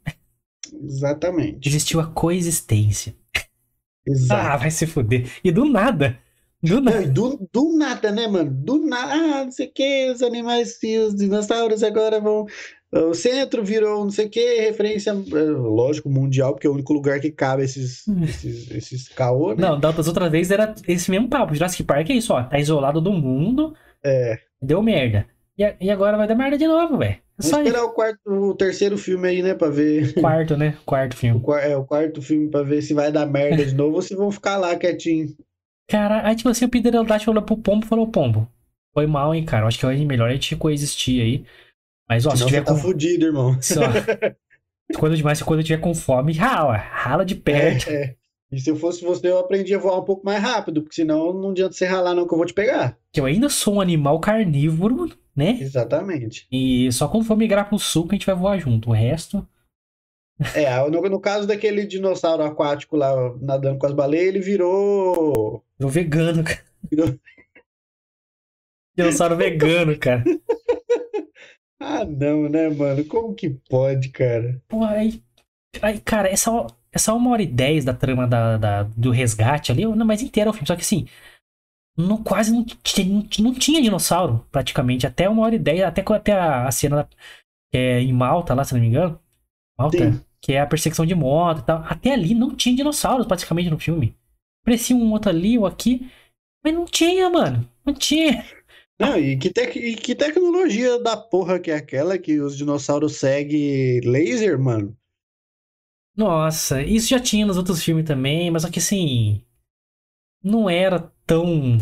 Exatamente. Existiu a coexistência. Ah, Exato. vai se fuder. E do nada. Do nada. do, do nada, né, mano? Do nada. Ah, não sei o que, os animais e os dinossauros agora vão. O centro virou não sei o que, referência, é, lógico, mundial, porque é o único lugar que cabe esses, esses, esses caô, né? Não, da- das outras vezes era esse mesmo papo. Jurassic Park é isso, ó. Tá isolado do mundo, É. deu merda. E, e agora vai dar merda de novo, velho. É Vamos só isso. esperar o quarto, o terceiro filme aí, né, pra ver. Quarto, né? Quarto O, filme. quar- é, o quarto filme pra ver se vai dar merda de novo ou se vão ficar lá quietinho. Cara, aí tipo assim, o Peter Eldate olhou pro pombo e falou, pombo, foi mal, hein, cara. Acho que é melhor a gente coexistir aí. Mas, ó, se tiver você tá com... fudido, irmão. Quando demais, quando eu tiver com fome, rala. Rala de perto. É, é. E se eu fosse você, eu aprendi a voar um pouco mais rápido, porque senão não adianta você ralar, não, que eu vou te pegar. Que eu ainda sou um animal carnívoro, né? Exatamente. E só quando for migrar pro sul que a gente vai voar junto. O resto. É, no, no caso daquele dinossauro aquático lá nadando com as baleias, ele virou. Virou vegano, cara. Virou- Dinossauro vegano, cara. Ah, não, né, mano? Como que pode, cara? Pô, aí. Aí, cara, essa, essa uma hora e dez da trama da, da- do resgate ali, não, mas inteira o filme. Só que assim. Não, quase não, tinha- não, não tinha dinossauro, praticamente. Até uma hora e dez, até, até a, a cena é em Malta, lá, se não me engano. Malta, Sim. que é a perseguição de moto e tal. Até ali não tinha dinossauros, praticamente, no filme. Parecia um outro ali ou aqui. Mas não tinha, mano. Não tinha. Não, e que, tec... e que tecnologia da porra que é aquela que os dinossauros seguem laser, mano? Nossa, isso já tinha nos outros filmes também, mas só que assim. Não era tão.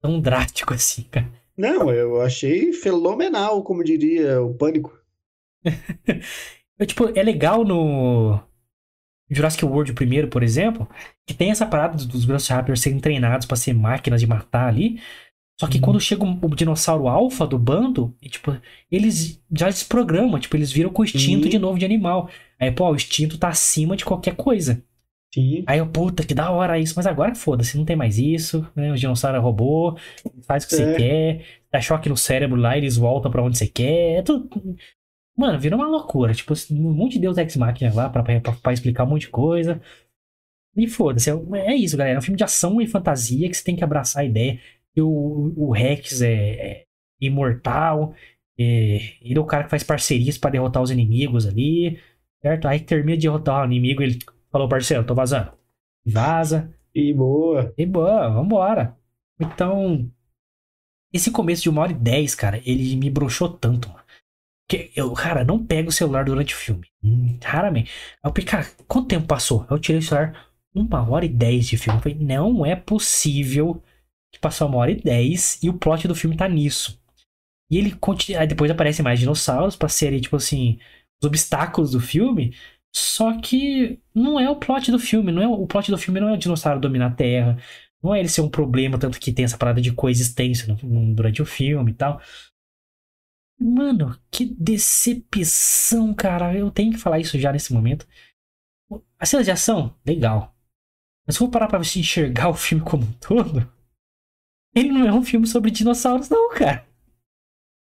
tão drástico assim, cara. Não, eu achei fenomenal, como diria o Pânico. Eu, tipo, é legal no. Jurassic World primeiro, por exemplo, que tem essa parada dos- Velociraptors serem treinados pra ser máquinas de matar ali. Só que Uhum. quando chega o dinossauro alfa do bando, e, tipo, eles já desprogramam, tipo, eles viram com o instinto Sim. de novo de animal. Aí, pô, o instinto tá acima de qualquer coisa. Sim. Aí eu, puta, que da hora isso, mas agora foda-se, não tem mais isso, né? O dinossauro é robô, faz o que você É. quer, dá choque no cérebro lá, eles voltam pra onde você quer. É tudo. Mano, virou uma loucura. Tipo, um monte de Deus Ex Machina lá pra, pra, pra explicar um monte de coisa. E foda-se, é, é isso, galera. É um filme de ação e fantasia que você tem que abraçar a ideia que o, o Rex é, é imortal, é, ele é o cara que faz parcerias pra derrotar os inimigos ali, certo? Aí termina de derrotar o inimigo, ele falou, parceiro, tô vazando. Vaza. E boa. E boa, vambora. Então, esse começo de uma hora e dez, cara, ele me broxou tanto, mano. Que eu, cara, não pego o celular durante o filme. Hum, Raramente. Aí eu falei, cara, quanto tempo passou? Aí eu tirei o celular, uma hora e dez de filme. Eu falei, não é possível que passou uma hora e dez e o plot do filme tá nisso. E ele continua. Aí depois aparecem mais dinossauros pra serem, tipo assim, os obstáculos do filme. Só que não é o plot do filme. Não é, o plot do filme não é o dinossauro dominar a Terra. Não é ele ser um problema, tanto que tem essa parada de coexistência no- no- durante o filme e tal. Mano, que decepção, cara. Eu tenho que falar isso já nesse momento. A cena de ação, legal. Mas se for parar pra você enxergar o filme como um todo, ele não é um filme sobre dinossauros, não, cara.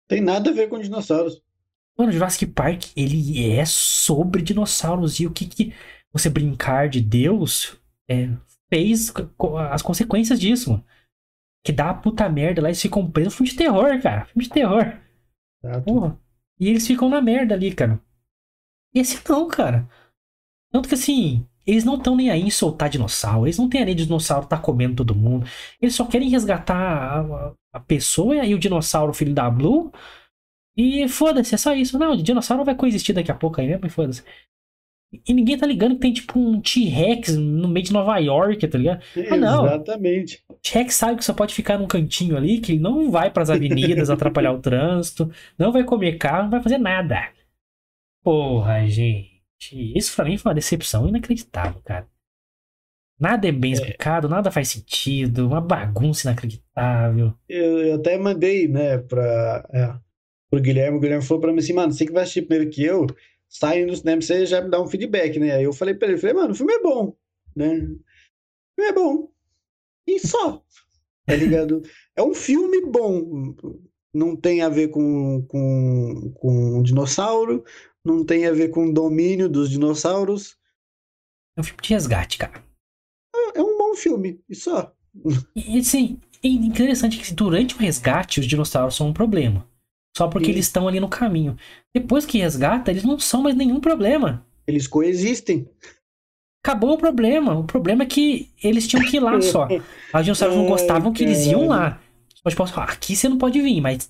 Tem nada a ver com dinossauros. Mano, Jurassic Park, ele é sobre dinossauros. E o que que você brincar de Deus é, fez as consequências disso, mano. Que dá a puta merda lá, eles ficam presos. Filme de terror, cara. Filme de terror. Tá? Porra. E eles ficam na merda ali, cara. Esse não, cara. Tanto que assim, eles não estão nem aí em soltar dinossauro. Eles não têm nem de dinossauro tá comendo todo mundo. Eles só querem resgatar a, a- pessoa e o dinossauro, filho da Blue. E foda-se, é só isso. Não, o dinossauro vai coexistir daqui a pouco aí mesmo, e foda-se. E ninguém tá ligando que tem tipo um T-Rex no meio de Nova York, tá ligado? Ah, não. Exatamente. T-Rex sabe que só pode ficar num cantinho ali, que ele não vai pras avenidas atrapalhar o trânsito, não vai comer carro, não vai fazer nada. Porra, gente. Isso pra mim foi uma decepção inacreditável, cara. Nada é bem explicado, nada faz sentido, uma bagunça inacreditável. Eu, eu até mandei, né, pra, é, pro Guilherme. O Guilherme falou pra mim assim, mano, você que vai assistir primeiro que eu, saindo do cinema, você já me dá um feedback, né? Aí eu falei pra ele, falei, mano, o filme é bom, né? O filme é bom. E só, tá ligado? É um filme bom. Não tem a ver com, com, com dinossauro, não tem a ver com o domínio dos dinossauros. É um filme de resgate, cara. É um bom filme, e só. E assim, é interessante que durante o resgate os dinossauros são um problema. Só porque Sim. eles estão ali no caminho. Depois que resgata, eles não são mais nenhum problema. Eles coexistem. Acabou o problema. O problema é que eles tinham que ir lá só. Os dinossauros não gostavam que eles iam lá. Mas, tipo, ó, aqui você não pode vir, mas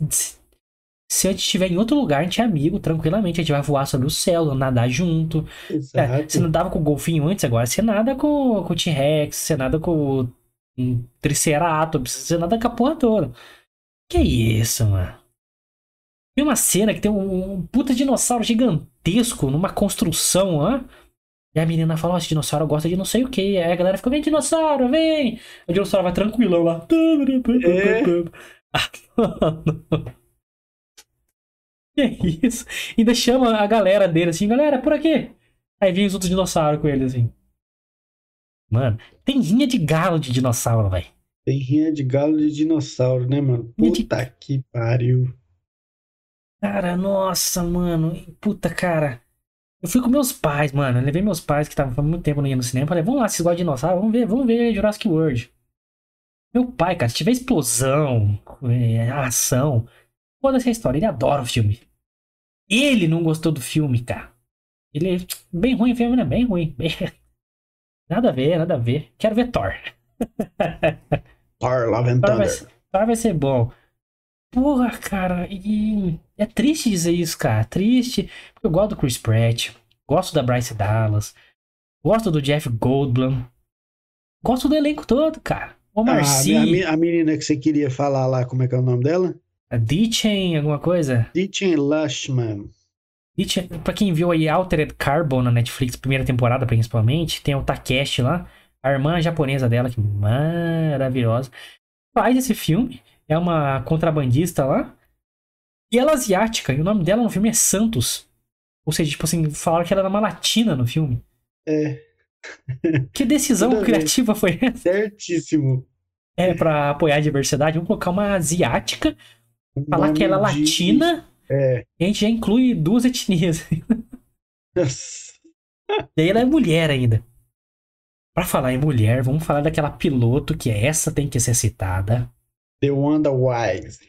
se- a gente estiver em outro lugar, a gente é amigo, tranquilamente. A gente vai voar sobre o céu, nadar junto. É, você nadava com o golfinho antes, agora você nada com, com o T-Rex, você nada com o um, Triceratops, você nada com a porra toda. Que isso, mano? Tem uma cena que tem um, um puta dinossauro gigantesco numa construção lá. E a menina fala, ó, esse dinossauro gosta de não sei o que. Aí a galera fica, vem dinossauro, vem! O dinossauro vai tranquilão lá. É. que isso? Ainda chama a galera dele assim, galera, por aqui. Aí vem os outros dinossauros com ele assim. Mano, tem rinha de galo de dinossauro, velho. Tem rinha de galo de dinossauro, né, mano? Rinha de- Puta que pariu. Cara, nossa, mano. Puta, cara. Eu fui com meus pais, mano. Eu levei meus pais que estavam há muito tempo não iam no cinema. Falei, vamos lá, vocês gostam de dinossauro? Vamos ver, vamos ver Jurassic World. Meu pai, cara, se tiver explosão, é, ação, foda-se a história. Ele adora o filme. Ele não gostou do filme, cara. Ele é bem ruim o filme, né? Bem ruim. Bem- Nada a ver, nada a ver. Quero ver Thor. Thor, Love and Thor vai, Thunder. ser- Thor vai ser bom. Porra, cara, e é triste dizer isso, cara. Triste. Porque eu gosto do Chris Pratt, gosto da Bryce Dallas, gosto do Jeff Goldblum, gosto do elenco todo, cara. Omar Ah, Sy, a, a menina que você queria falar lá, como é que é o nome dela? A Ditchen, alguma coisa. Ditchen Lushman. Ditchen, pra quem viu aí Altered Carbon na Netflix, primeira temporada principalmente, tem o Takeshi lá, a irmã japonesa dela, que maravilhosa. Faz esse filme, é uma contrabandista lá, e ela é asiática, e o nome dela no filme é Santos. Ou seja, tipo assim, falaram que ela era uma latina no filme. É, Que decisão criativa foi essa? certíssimo. É, pra apoiar a diversidade, vamos colocar uma asiática, falar que ela é de- latina, É. e a gente já inclui duas etnias. E aí ela é mulher ainda. Pra falar em mulher, vamos falar daquela piloto que essa tem que ser citada. The Wanda Wise.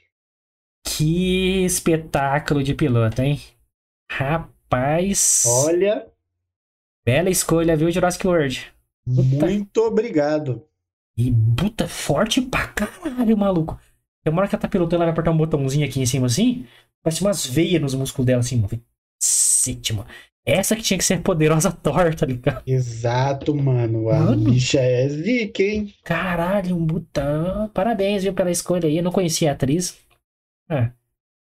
Que espetáculo de piloto, hein? Rapaz, Olha, bela escolha, viu, Jurassic World? Puta. muito obrigado. E puta, forte pra caralho, maluco. Tem uma hora que ela tá pilotando, ela vai apertar um botãozinho aqui em cima assim, parece umas veias nos músculos dela assim, mano. Cacete, mano. Essa que tinha que ser poderosa torta, tá ligado? Exato, mano. A Mano. bicha é zica, hein? Caralho, um botão. Parabéns, viu, pela escolha aí. Eu não conhecia a atriz. É,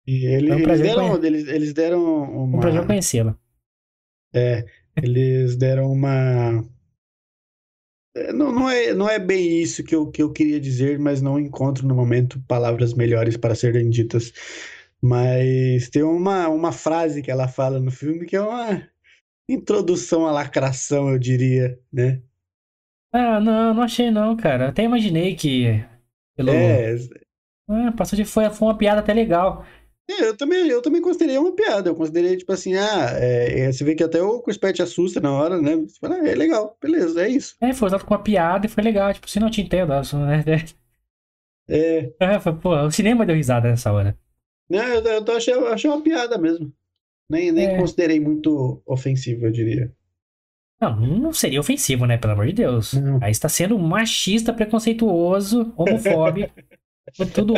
E ele- um eles, deram, conhe- eles, eles deram um uma. prazer conhecê-la. É, eles deram uma. É, Não, não, é, não é bem isso que eu, que eu queria dizer, mas não encontro no momento palavras melhores para serem ditas. Mas tem uma, uma frase que ela fala no filme que é uma introdução à lacração, eu diria, né? Ah, não, não achei não, cara. Até imaginei que. Pelo... É, Ah, passou de. Foi, foi uma piada até legal. É, eu também, eu também considerei uma piada. Eu considerei, tipo assim, ah, é, é, você vê que até o Chris Pratt assusta na hora, né? Você fala, ah, é legal, beleza, é isso. É, foi usado com uma piada e foi legal. Tipo, se não te entendo. eu né? É, É, foi, pô, o cinema deu risada nessa hora. Não, eu, eu tô- achei, eu achei uma piada mesmo. Nem, nem É. considerei muito ofensivo, eu diria. Não, não seria ofensivo, né? Pelo amor de Deus. Não. Aí está sendo machista, preconceituoso, homofóbico. tudo.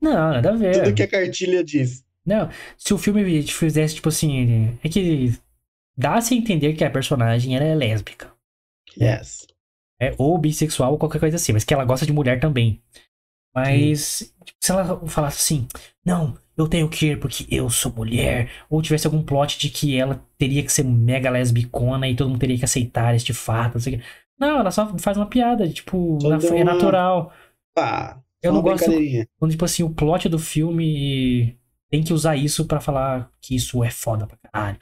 Não, nada a ver. Tudo que a cartilha diz. Não, se o filme fizesse, tipo assim. É que dá-se a entender que a personagem ela é lésbica. Yes. É, ou bissexual, ou qualquer coisa assim, mas que ela gosta de mulher também. Mas, tipo, se ela falasse assim, não, eu tenho que ir porque eu sou mulher, ou tivesse algum plot de que ela teria que ser mega lesbicona e todo mundo teria que aceitar este fato, não sei o quê. Não, ela só faz uma piada, tipo, na- é natural. Pá, Eu não gosto quando, tipo assim, o plot do filme tem que usar isso pra falar que isso é foda pra caralho.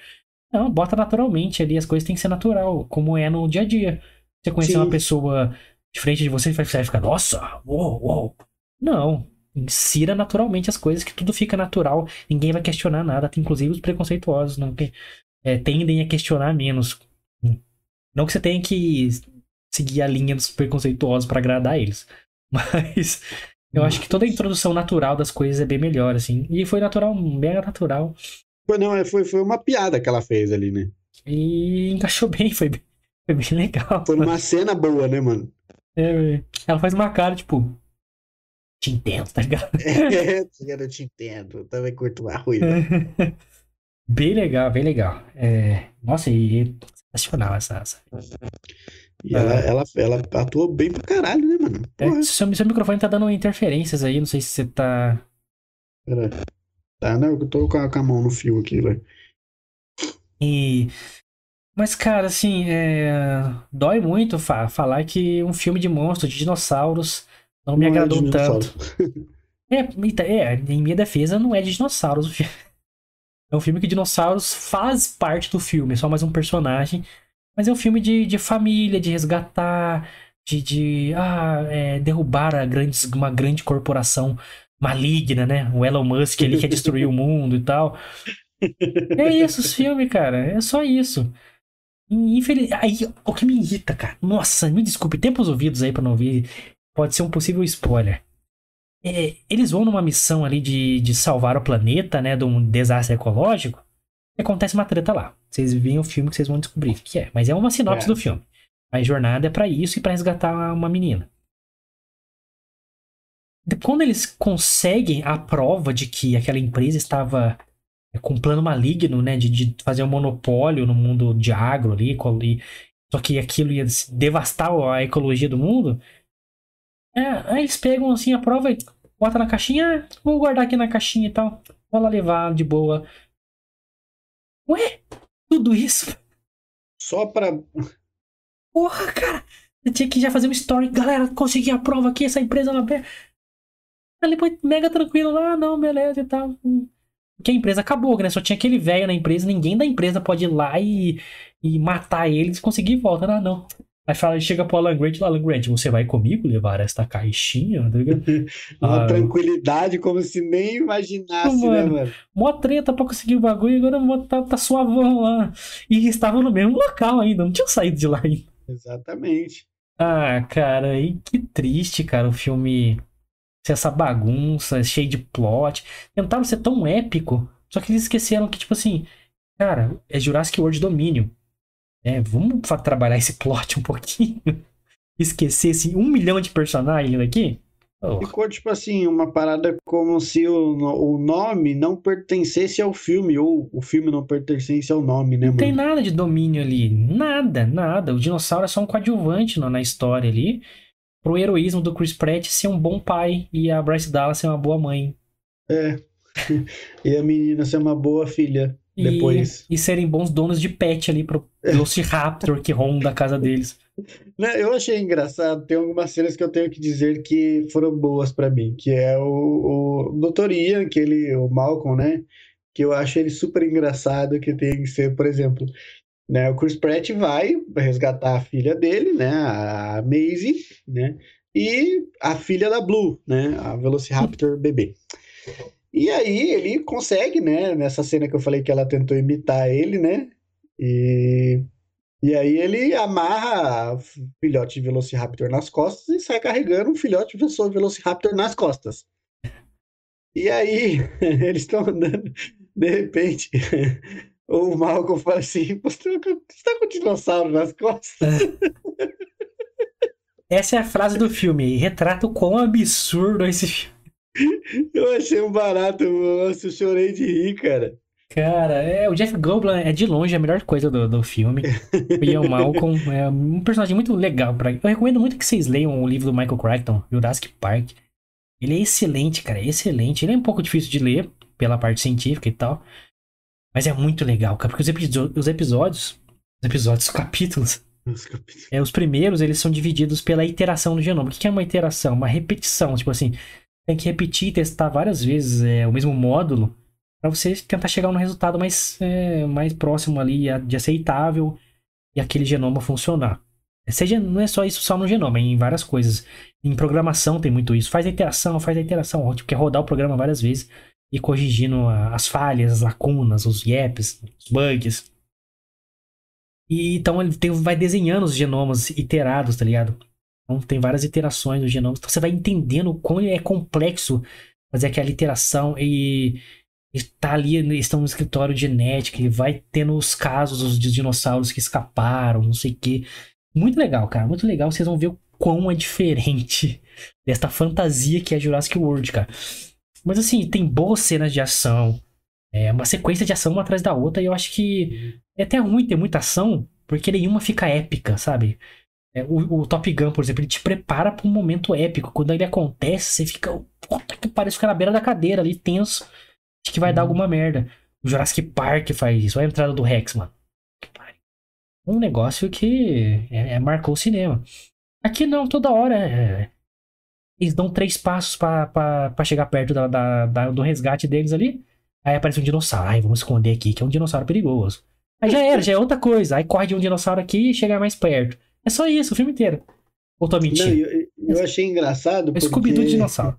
Não, bota naturalmente ali, as coisas têm que ser natural, como é no dia a dia. Você conhecer Sim. uma pessoa de frente de você, você vai ficar, nossa, uou, uou. Não, insira naturalmente as coisas, que tudo fica natural, ninguém vai questionar nada, inclusive os preconceituosos, não, que, é, tendem a questionar menos. Não que você tenha que seguir a linha dos preconceituosos pra agradar eles, mas eu acho que toda a introdução natural das coisas é bem melhor, assim. E foi natural, mega natural. Foi, não, é, foi, foi uma piada que ela fez ali, né? E encaixou bem, foi bem, foi bem legal. Foi uma cena boa, né, mano? É, ela faz uma cara, tipo. Te entendo, tá ligado? É, eu te entendo. Eu também curto a ruiva. bem legal, bem legal. É, nossa, e sensacional essa. essa. E ela, ela, ela atuou bem pra caralho, né, mano? É, seu, seu microfone tá dando interferências aí, não sei se você tá. Pera. Tá, não, eu tô com a, com a mão no fio aqui, velho. E. Mas, cara, assim, é... dói muito fa falar que um filme de monstros, de dinossauros, não me Não é agradou de tanto. É, é, em minha defesa, não é de dinossauros o filme. É um filme que dinossauros faz parte do filme, é só mais um personagem. Mas é um filme de, de família, de resgatar, de, de ah, é, derrubar a grandes, uma grande corporação maligna, né? O Elon Musk ali quer destruir o mundo e tal. É isso, os filmes, cara. É só isso. Infeliz... Aí, o que me irrita, cara. Nossa, me desculpe, tempa os ouvidos aí pra não ouvir. Pode ser um possível spoiler. É, eles vão numa missão ali de, de salvar o planeta, né? De um desastre ecológico. Acontece uma treta lá. Vocês veem o filme que vocês vão descobrir o que é. Mas é uma sinopse É. do filme. A jornada é pra isso e pra resgatar uma menina. Quando eles conseguem a prova de que aquela empresa estava é, com um plano maligno, né, de, de fazer um monopólio no mundo de agro ali, e- só que aquilo ia devastar a ecologia do mundo. É, aí eles pegam assim a prova e bota na caixinha, ah, vou guardar aqui na caixinha e tal, vou lá levar de boa. Ué, tudo isso? Só pra. Porra, cara! Eu tinha que já fazer um story. Galera, consegui a prova aqui, essa empresa ela. Aí depois, mega tranquilo lá, ah, não, beleza e tal. Porque a empresa acabou, né? Só tinha aquele velho na empresa, ninguém da empresa pode ir lá e, e matar eles e conseguir volta. Ah, não. Aí fala, chega pro Alan Grant, Alan Grant, você vai comigo levar esta caixinha? Tá? Uma Ah, tranquilidade, como se nem imaginasse, né, Mano. mano? Mó treta pra conseguir o bagulho, agora mó- tá, tá suavão lá. E estavam no mesmo local ainda, não tinham saído de lá ainda. Exatamente. Ah, cara, e que triste, cara, o filme essa bagunça, cheio de plot. Tentaram ser tão épico, só que eles esqueceram que, tipo assim, cara, é Jurassic World Domínio. É, vamos trabalhar esse plot um pouquinho. Esquecer esse um milhão de personagens aqui? Oh, Ficou, tipo assim, uma parada como se o, o nome não pertencesse ao filme, ou o filme não pertencesse ao nome, né, não tem mano? nada de domínio ali. Nada, nada. O dinossauro é só um coadjuvante na, história ali. Pro heroísmo do Chris Pratt ser um bom pai e a Bryce Dallas ser uma boa mãe. É. E a menina ser uma boa filha depois. e serem bons donos de pet ali pro Velociraptor que ronda a casa deles. Né, Eu achei engraçado, tem algumas cenas que eu tenho que dizer que foram boas pra mim, que é o, o Dr. Ian, aquele, o Malcolm, né? Que eu acho ele super engraçado, que tem que ser, por exemplo, né? O Chris Pratt vai resgatar a filha dele, né? A Maisie, né? E a filha da Blue, né? A Velociraptor bebê. E aí ele consegue, né? Nessa cena que eu falei que ela tentou imitar ele, né? E e aí ele amarra o filhote de Velociraptor nas costas e sai carregando um filhote de Velo- Velociraptor nas costas. E aí eles estão andando, de repente, o Malcolm fala assim: Você está com um dinossauro nas costas? Essa é a frase do filme. Retrata o quão absurdo é esse filme. Eu achei um barato, nossa, eu chorei de rir, cara. Cara, é, o Jeff Goldblum é de longe a melhor coisa do, do filme. O Ian Malcolm é um personagem muito legal. Pra... Eu recomendo muito que vocês leiam o livro do Michael Crichton, Jurassic Park. Ele é excelente, cara, é excelente. Ele é um pouco difícil de ler pela parte científica e tal. Mas é muito legal, cara, porque os, episo- os episódios, os episódios, os capítulos, Nossa, capítulo. é, os primeiros, eles são divididos pela iteração do genoma. O que é uma iteração? Uma repetição. Tipo assim, tem que repetir e testar várias vezes é, o mesmo módulo para você tentar chegar num resultado mais, é, mais próximo ali de aceitável e aquele genoma funcionar. Seja, não é só isso só no genoma, é em várias coisas. Em programação tem muito isso. Faz a iteração, faz a iteração. Tipo, quer rodar o programa várias vezes e corrigindo as falhas, as lacunas, os gaps, os bugs. E então ele tem- vai desenhando os genomas iterados, tá ligado? Então tem várias iterações dos genomas. Então você vai entendendo o quão é complexo fazer aquela iteração e está ali, estão no escritório de genética e vai tendo os casos dos dinossauros que escaparam, não sei o quê. Muito legal, cara. Muito legal. Vocês vão ver o quão é diferente desta fantasia que é Jurassic World, cara. Mas assim, tem boas cenas de ação. É uma sequência de ação uma atrás da outra. E eu acho que é até ruim ter muita ação, porque nenhuma fica épica, sabe? É, o, o Top Gun, por exemplo, ele te prepara para um momento épico. Quando ele acontece, você fica. Puta que parece ficar na beira da cadeira ali, tenso. Acho que vai dar alguma merda. O Jurassic Park faz isso. Olha a entrada do Rex, mano. Um negócio que é, é, marcou o cinema. Aqui não, toda hora. é, eles dão três passos pra chegar perto da, da- da- do resgate deles ali. Aí aparece um dinossauro. Ai, vamos esconder aqui, que é um dinossauro perigoso. Aí já era, já é outra coisa. Aí corre de um dinossauro aqui e chega mais perto. É só isso, o filme inteiro. Ou tô Não, mentindo? eu, eu achei engraçado É o Scooby-Doo porque... dinossauro.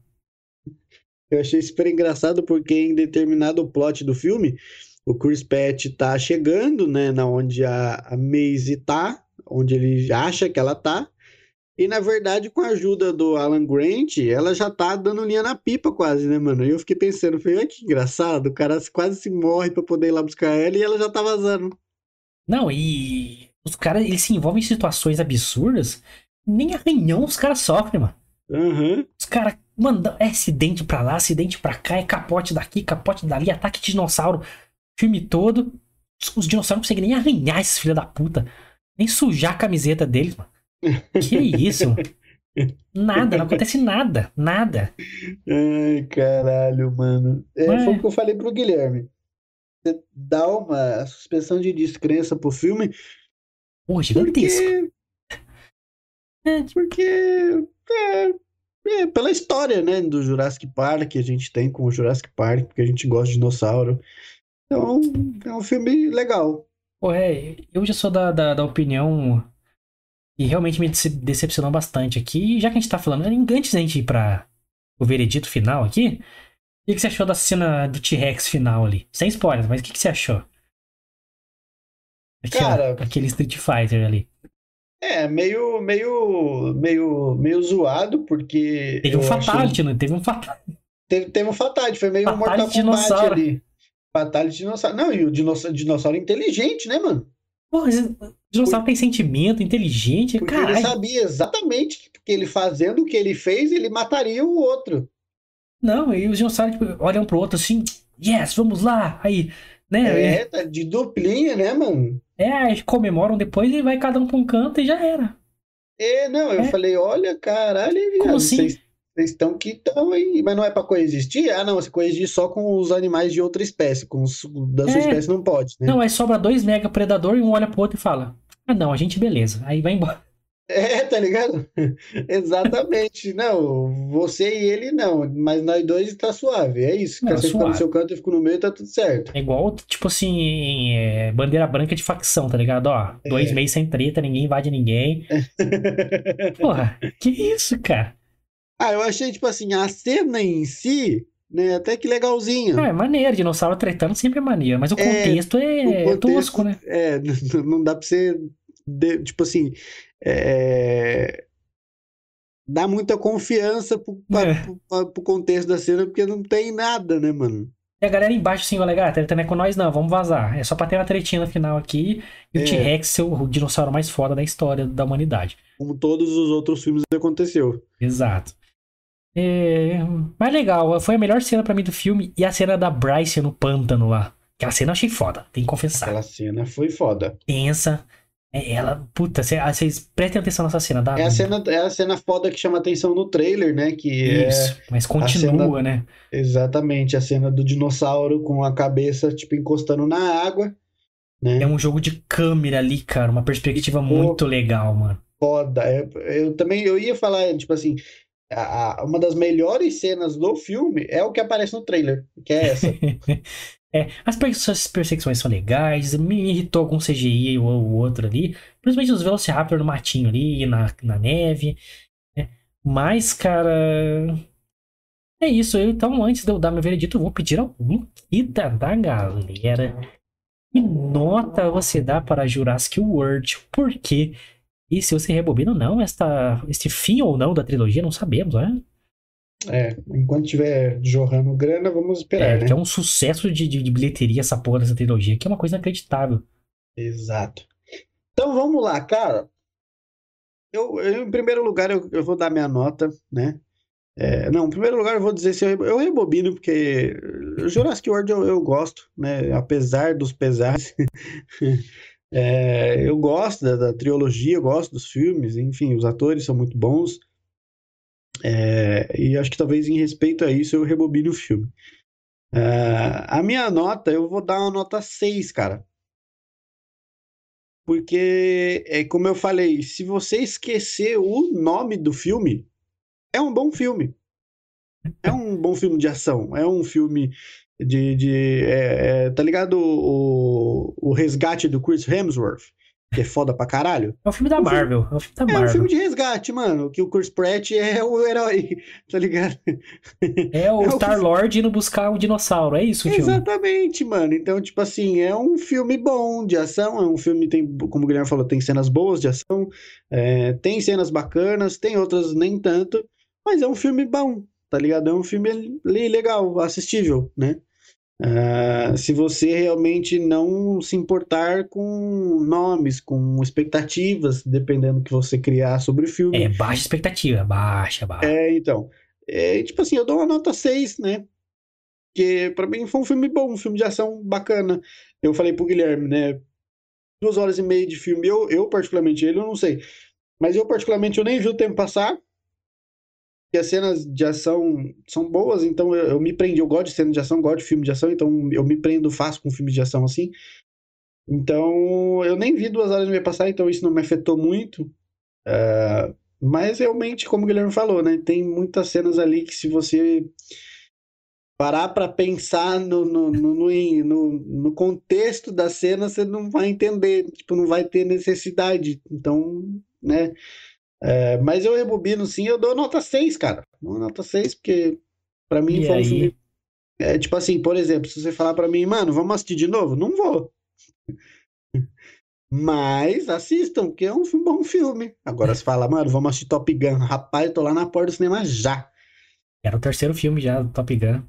Eu achei super engraçado porque em determinado plot do filme, o Chris Pratt tá chegando, né, na onde a, a Maisie tá, onde ele acha que ela tá, e na verdade, com a ajuda do Alan Grant, ela já tá dando linha na pipa quase, né, mano? E eu fiquei pensando, falei, olha que engraçado, o cara quase se morre pra poder ir lá buscar ela e ela já tá vazando. Não, e os caras, eles se envolvem em situações absurdas. Nem arranhão os caras sofrem, mano. Aham. Os caras, mano, é acidente pra lá, acidente pra cá, é capote daqui, capote dali, ataque de dinossauro. Filme todo. Os, os dinossauros não conseguem nem arranhar esses filha da puta. Nem sujar a camiseta deles, mano. Que isso, mano? Nada, não acontece nada, nada. Ai, caralho, mano. É, Mas- foi o que eu falei pro Guilherme. Você dá uma suspensão de descrença pro filme Pô, gigantesco. porque É, Porque é, é pela história, né, do Jurassic Park que a gente tem com o Jurassic Park, porque a gente gosta de dinossauro. Então, é um filme legal. Pô, é, eu já sou da, da, da opinião e realmente me dece- decepcionou bastante aqui. E já que a gente tá falando, antes da gente ir pra o veredito final aqui, o que, que você achou da cena do T-Rex final ali? Sem spoilers, mas o que, que você achou? Aquela- Cara- aquele Street Fighter ali. É, meio, meio, meio, meio zoado, porque Teve um fatality, não teve um fatality. teve, teve um fatality, foi meio um Fatality Mortal Kombat dinossauro. ali. Fatality dinossauro. Não, e o dinossauro, dinossauro inteligente, né, mano? Porra, esse dinossauro tem sentimento, inteligente, Porque ele sabia exatamente que ele fazendo o que ele fez, ele mataria o outro. Não, e os dinossauros tipo, olham pro outro assim, yes, vamos lá. Aí, né? É, tá de duplinha, né, mano? É, aí comemoram depois e vai cada um pra um canto e já era. É, não, eu É. falei, olha, caralho, hein, Como viado, assim? vocês estão que estão aí, mas não é pra coexistir? Ah, não, você coexistir só com os animais de outra espécie, com os da sua É. espécie não pode, né? Não, aí sobra dois mega predador e um olha pro outro e fala: Ah, não, a gente beleza. Aí vai embora. É, tá ligado? Exatamente. Não, você e ele não, mas nós dois tá suave, é isso. Não, você fica no seu canto e fica no meio, tá tudo certo. É igual, tipo assim, é, bandeira branca de facção, tá ligado? Ó, dois É. meses sem treta, ninguém invade ninguém. Porra, que isso, cara? Ah, eu achei, tipo assim, a cena em si, né, até que legalzinha. Ah, é maneiro, dinossauro tretando sempre é maneiro, mas o É, contexto é, O contexto, tosco, né? É, não dá pra você, de- tipo assim, é, dar muita confiança pro, É. pro- pro contexto da cena, porque não tem nada, né, mano? E a galera embaixo assim, olha, ah, treta não é com nós não, vamos vazar. É só pra ter uma tretinha no final aqui e o É. T-Rex ser o dinossauro mais foda da história da humanidade. Como todos os outros filmes aconteceu. Exato. É, mas legal, foi a melhor cena pra mim do filme e a cena da Bryce no pântano lá. Aquela cena eu achei foda, tem que confessar. Aquela cena foi foda. Tensa. É, ela, puta, cê- ah, vocês prestem atenção nessa cena, dá? É a cena, é a cena foda que chama atenção no trailer, né? Que é Isso, mas continua, né? exatamente a cena do dinossauro com a cabeça, tipo, encostando na água, né? É um jogo de câmera ali, cara, uma perspectiva Ficou- muito legal, mano. foda. É, Eu também eu ia falar, tipo assim, a- uma das melhores cenas do filme é o que aparece no trailer, que é essa. É, as perse- as perseguições são legais, me irritou algum CGI ou o outro ali, principalmente os Velociraptor no matinho ali, na, na neve. né? Mas, cara. É isso. Então, antes de eu dar meu veredito, eu vou pedir algum da, da galera. Que nota você dá para Jurassic World? Por quê? E se você rebobina ou não esta, este fim ou não da trilogia, não sabemos, né? É, enquanto tiver jorrando grana, vamos É, esperar, né? que é um sucesso de, de, de bilheteria essa porra dessa trilogia, que é uma coisa inacreditável. Exato. Então vamos lá, cara. Eu, eu, em primeiro lugar, eu, eu vou dar minha nota, né? É, não, em primeiro lugar, eu vou dizer se eu, eu rebobino, porque Jurassic World eu, eu gosto, né? Apesar dos pesares. É, eu gosto da, da trilogia, eu gosto dos filmes, enfim, os atores são muito bons. É, e acho que talvez em respeito a isso eu rebobine o filme. Uh, a minha nota, eu vou dar uma nota 6, cara. Porque, é como eu falei, se você esquecer o nome do filme, é um bom filme. É um bom filme de ação. É um filme de. de é, é, tá ligado? O, o resgate do Chris Hemsworth que é foda pra caralho. É um filme da Marvel. é um filme da Marvel. É um filme de resgate, mano. Que o Chris Pratt é o herói, tá ligado? É o é Star-Lord indo buscar o um dinossauro, é isso o filme? Exatamente, mano. Então, tipo assim, é um filme bom de ação. É um filme, tem, como o Guilherme falou, tem cenas boas de ação. É, tem cenas bacanas, tem outras nem tanto. Mas é um filme bom, tá ligado? É um filme legal, assistível, né? Uh, se você realmente não se importar com nomes, com expectativas, dependendo do que você criar sobre o filme. É, baixa expectativa, baixa, baixa. É, então. É, tipo assim, eu dou uma nota 6, né? Que para mim foi um filme bom, um filme de ação bacana. Eu falei pro Guilherme, né? Duas horas e meia de filme, eu, eu particularmente, ele eu não sei. Mas eu particularmente, eu nem vi o tempo passar que as cenas de ação são boas, então eu, eu, me prendi. Eu gosto de cena de ação, gosto de filme de ação, então eu me prendo fácil com filme de ação assim. Então eu nem vi duas horas e meia passar, então isso não me afetou muito. Uh, mas realmente, como o Guilherme falou, né? Tem muitas cenas ali que se você parar para pensar no, no, no, no, contexto da cena, você não vai entender, tipo, não vai ter necessidade. Então, né? É, mas eu rebobino sim, eu dou nota 6, cara. Uma nota 6, porque para mim e foi um filme. É, tipo assim, por exemplo, se você falar para mim, mano, vamos assistir de novo? Não vou. Mas assistam, porque é um bom filme. Agora você fala, mano, vamos assistir Top Gun. Rapaz, tô lá na porta do cinema já. Era o terceiro filme já do Top Gun.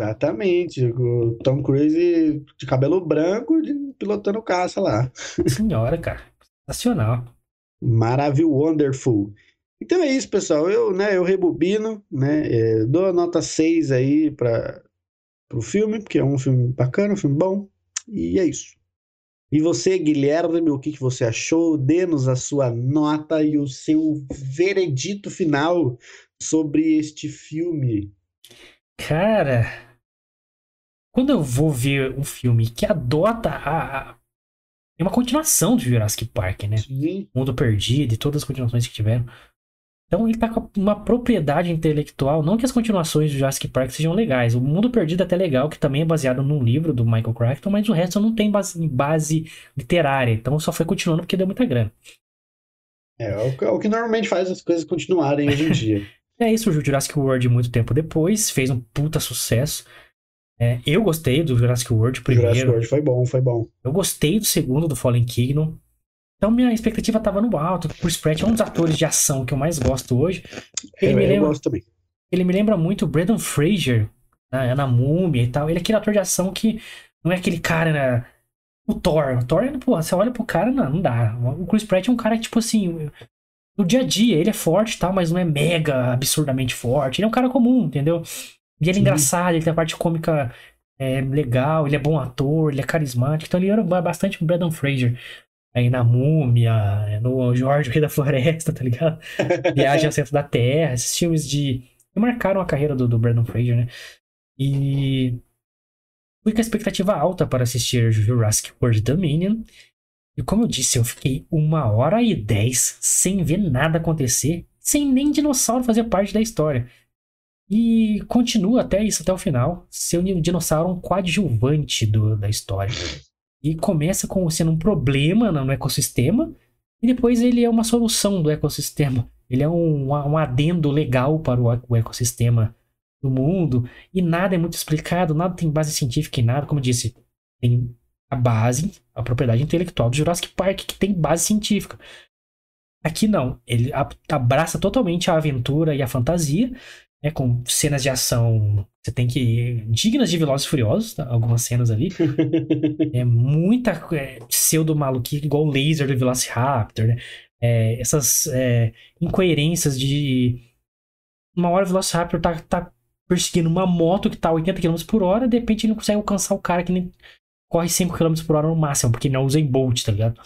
Exatamente. O Tom Cruise de cabelo branco pilotando caça lá. Senhora, cara. Sensacional. Maravilhoso, wonderful. Então é isso, pessoal. Eu, né, eu rebobino, né, é, dou a nota 6 aí para o filme, porque é um filme bacana, um filme bom. E é isso. E você, Guilherme, o que, que você achou? Dê-nos a sua nota e o seu veredito final sobre este filme. Cara, quando eu vou ver um filme que adota a, é uma continuação do Jurassic Park, né? Sim. Mundo Perdido e todas as continuações que tiveram. Então ele tá com uma propriedade intelectual, não que as continuações do Jurassic Park sejam legais. O Mundo Perdido é até legal, que também é baseado num livro do Michael Crichton, mas o resto não tem base, base literária. Então só foi continuando porque deu muita grana. É, é o, é o que normalmente faz as coisas continuarem hoje em dia. é isso, o Jurassic World muito tempo depois, fez um puta sucesso. É, eu gostei do Jurassic World primeiro. Jurassic World foi bom, foi bom. Eu gostei do segundo, do Fallen Kingdom. Então minha expectativa tava no alto. O Chris Pratt é um dos atores de ação que eu mais gosto hoje. Ele é, me lembra, eu gosto também. Ele me lembra muito o Brandon Fraser, né, na Múmia e tal. Ele é aquele ator de ação que não é aquele cara, né, o Thor. O Thor, pô, você olha pro cara, não, não dá. O Chris Pratt é um cara que, tipo assim, no dia a dia, ele é forte e tal, mas não é mega absurdamente forte. Ele é um cara comum, entendeu? E ele é engraçado, ele tem a parte cômica é legal, ele é bom ator, ele é carismático. Então ele era bastante o Brandon Fraser. Aí na Múmia, no Jorge, o Rei da Floresta, tá ligado? Viagem ao Centro da Terra, esses filmes de. que marcaram a carreira do, do Brandon Fraser, né? E. Fui com a expectativa alta para assistir Jurassic World Dominion. E como eu disse, eu fiquei uma hora e dez sem ver nada acontecer, sem nem dinossauro fazer parte da história. E continua até isso, até o final, ser um dinossauro um coadjuvante do, da história. E começa com sendo um problema no ecossistema, e depois ele é uma solução do ecossistema. Ele é um, um adendo legal para o, o ecossistema do mundo, e nada é muito explicado, nada tem base científica em nada, como eu disse, tem a base, a propriedade intelectual do Jurassic Park, que tem base científica. Aqui não, ele abraça totalmente a aventura e a fantasia, né, com cenas de ação, você tem que dignas de Velozes e Furiosos, tá? algumas cenas ali. é muita é, pseudo maluquice, igual o laser do Velociraptor, né? É, essas é, incoerências de uma hora o Velociraptor tá, tá perseguindo uma moto que tá a 80 km por hora, de repente ele não consegue alcançar o cara que nem corre 5 km por hora no máximo, porque não usa em Bolt, tá ligado?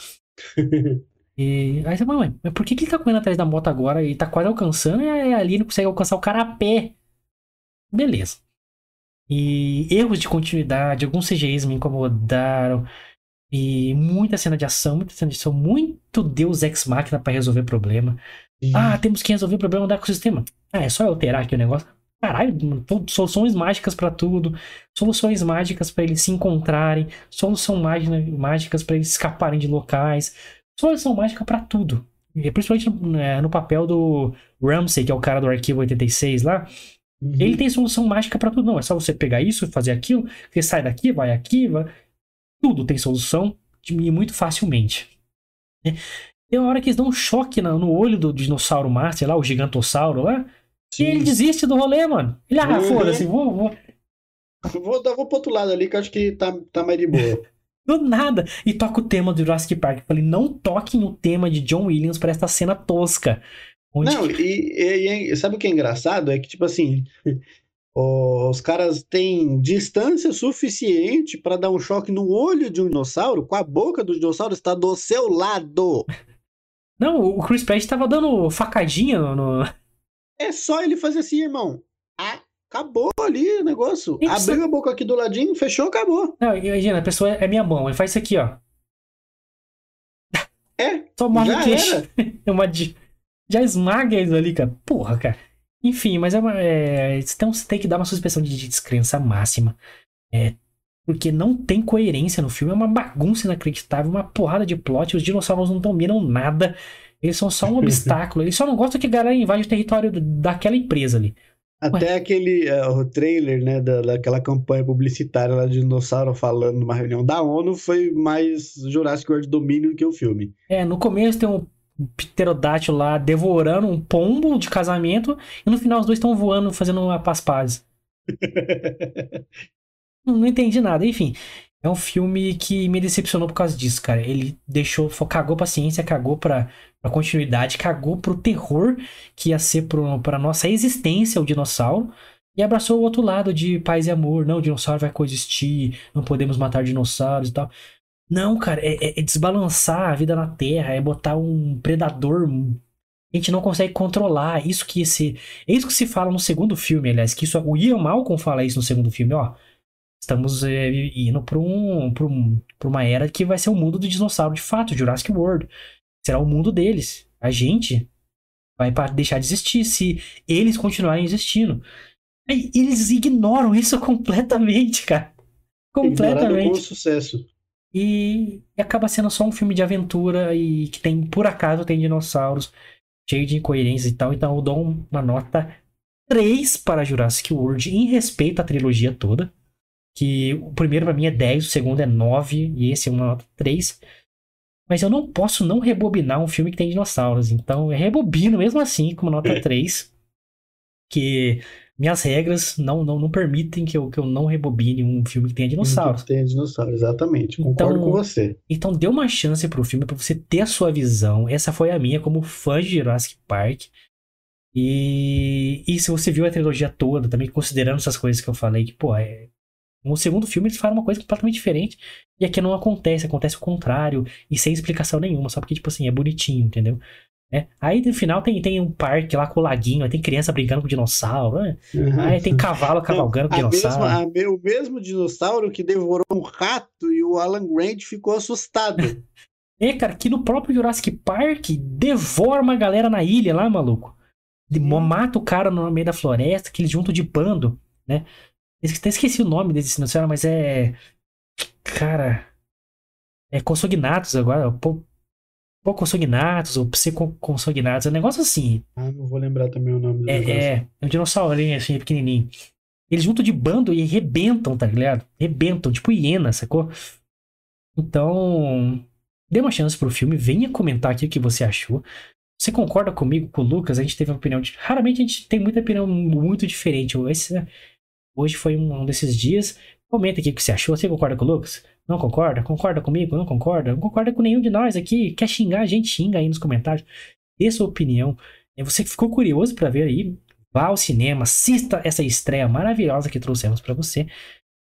E aí você fala, mas por que, que ele tá correndo atrás da moto agora e tá quase alcançando e ali não consegue alcançar o cara a pé? Beleza. E erros de continuidade, alguns CGIs me incomodaram. E muita cena de ação, muita cena de ação, muito Deus Ex Machina para resolver problema. Sim. Ah, temos que resolver o problema do ecossistema. Ah, é só alterar aqui o negócio. Caralho, soluções mágicas para tudo, soluções mágicas para eles se encontrarem, solução mágicas para eles escaparem de locais, solução mágica para tudo. E principalmente no, é, no, papel do Ramsey, que é o cara do arquivo 86 lá. Uhum. Ele tem solução mágica para tudo. Não, é só você pegar isso, fazer aquilo, você sai daqui, vai aqui, vai... tudo tem solução e muito facilmente. Tem uma hora que eles dão um choque no olho do dinossauro master lá, o gigantossauro lá. Sim. E ele desiste do rolê, mano. Ele, ah, uhum. foda-se, vou, vou. Vou, vou pro outro lado ali que eu acho que tá, tá mais de boa. do nada. E toca o tema do Jurassic Park. Eu falei, não toquem o tema de John Williams para esta cena tosca. Onde... Não, e, e, e, sabe o que é engraçado? É que, tipo assim, os caras têm distância suficiente para dar um choque no olho de um dinossauro, com a boca do dinossauro está do seu lado. Não, o Chris Pratt estava dando facadinha no, é só ele fazer assim, irmão. Acabou ali o negócio. Isso. Abriu a boca aqui do ladinho, fechou, acabou. Não, imagina, a pessoa é minha mão, ele faz isso aqui, ó. É. Só queixo. É uma, já esmaga isso ali, cara. Porra, cara. Enfim, mas é uma. É, então você tem que dar uma suspensão de descrença máxima. É, porque não tem coerência no filme. É uma bagunça inacreditável, uma porrada de plot. Os dinossauros não dominam nada. Eles são só um obstáculo. Eles só não gostam que a galera invade o território daquela empresa ali. Até Ué. aquele uh, o trailer, né, da, daquela campanha publicitária lá de dinossauro falando numa reunião da ONU foi mais Jurassic World domínio que o filme. É, no começo tem um pterodátilo lá devorando um pombo de casamento e no final os dois estão voando fazendo uma paspaz. não entendi nada, enfim. É um filme que me decepcionou por causa disso, cara. Ele deixou, cagou pra ciência, cagou pra, pra continuidade, cagou pro terror que ia ser pro, pra nossa existência, o dinossauro. E abraçou o outro lado de paz e amor. Não, o dinossauro vai coexistir, não podemos matar dinossauros e tal. Não, cara, é, é, é desbalançar a vida na Terra, é botar um predador a gente não consegue controlar. Isso que esse, é isso que se fala no segundo filme, aliás, que isso o Ian Malcolm fala isso no segundo filme, ó. Estamos é, indo para um, um, uma era que vai ser o mundo do dinossauro de fato, Jurassic World. Será o mundo deles. A gente vai deixar de existir se eles continuarem existindo. E eles ignoram isso completamente, cara. Completamente. com sucesso. E, e acaba sendo só um filme de aventura e que tem, por acaso, tem dinossauros, cheio de incoerências e tal. Então eu dou uma nota 3 para Jurassic World em respeito à trilogia toda que o primeiro para mim é 10, o segundo é 9 e esse é uma nota 3. Mas eu não posso não rebobinar um filme que tem dinossauros, então eu rebobino mesmo assim com uma nota 3. Que minhas regras não, não, não permitem que eu, que eu não rebobine um filme que tenha dinossauros. Que tenha dinossauros, exatamente. Concordo então, com você. Então dê uma chance pro filme para você ter a sua visão. Essa foi a minha como fã de Jurassic Park. E, e se você viu a trilogia toda, também considerando essas coisas que eu falei, que, pô, é, no segundo filme eles falam uma coisa completamente diferente. E aqui não acontece, acontece o contrário. E sem explicação nenhuma, só porque, tipo assim, é bonitinho, entendeu? É. Aí no final tem, tem um parque lá com o laguinho, aí tem criança brincando com dinossauro, né? Uhum. Aí tem cavalo cavalgando com dinossauro. Mesma, a, o mesmo dinossauro que devorou um rato e o Alan Grant ficou assustado. é, cara, que no próprio Jurassic Park devora uma galera na ilha lá, maluco. Mata o cara no meio da floresta, aquele junto de bando, né? Até esqueci o nome desse dinossauro, mas é. Cara. É Consognatos agora. Pô, pô Consognatos ou Psicoconsognatos. É um negócio assim. Ah, não vou lembrar também o nome do é, negócio. É, é um dinossauro assim, pequenininho. Eles juntam de bando e rebentam, tá ligado? Rebentam, tipo hiena, sacou? Então. Dê uma chance pro filme, venha comentar aqui o que você achou. Você concorda comigo, com o Lucas? A gente teve uma opinião. De... Raramente a gente tem muita opinião muito diferente. Esse, Hoje foi um desses dias. Comenta aqui o que você achou. Você concorda com o Lucas? Não concorda? Concorda comigo? Não concorda? Não concorda com nenhum de nós aqui. Quer xingar a gente? Xinga aí nos comentários. Dê sua opinião. E você que ficou curioso para ver aí, vá ao cinema, assista essa estreia maravilhosa que trouxemos para você.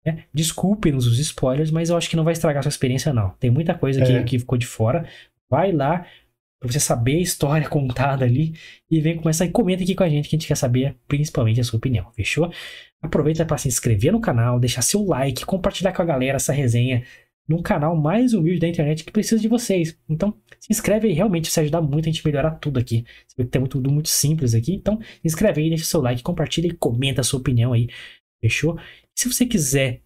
É, Desculpe-nos os spoilers, mas eu acho que não vai estragar sua experiência, não. Tem muita coisa é. que, que ficou de fora. Vai lá, Pra você saber a história contada ali. E vem começar e comenta aqui com a gente que a gente quer saber principalmente a sua opinião, fechou? Aproveita para se inscrever no canal, deixar seu like, compartilhar com a galera essa resenha num canal mais humilde da internet que precisa de vocês. Então, se inscreve aí, realmente isso ajuda muito a gente melhorar tudo aqui. Você vê que tem tudo muito simples aqui. Então, se inscreve aí, deixa seu like, compartilha e comenta a sua opinião aí. Fechou? se você quiser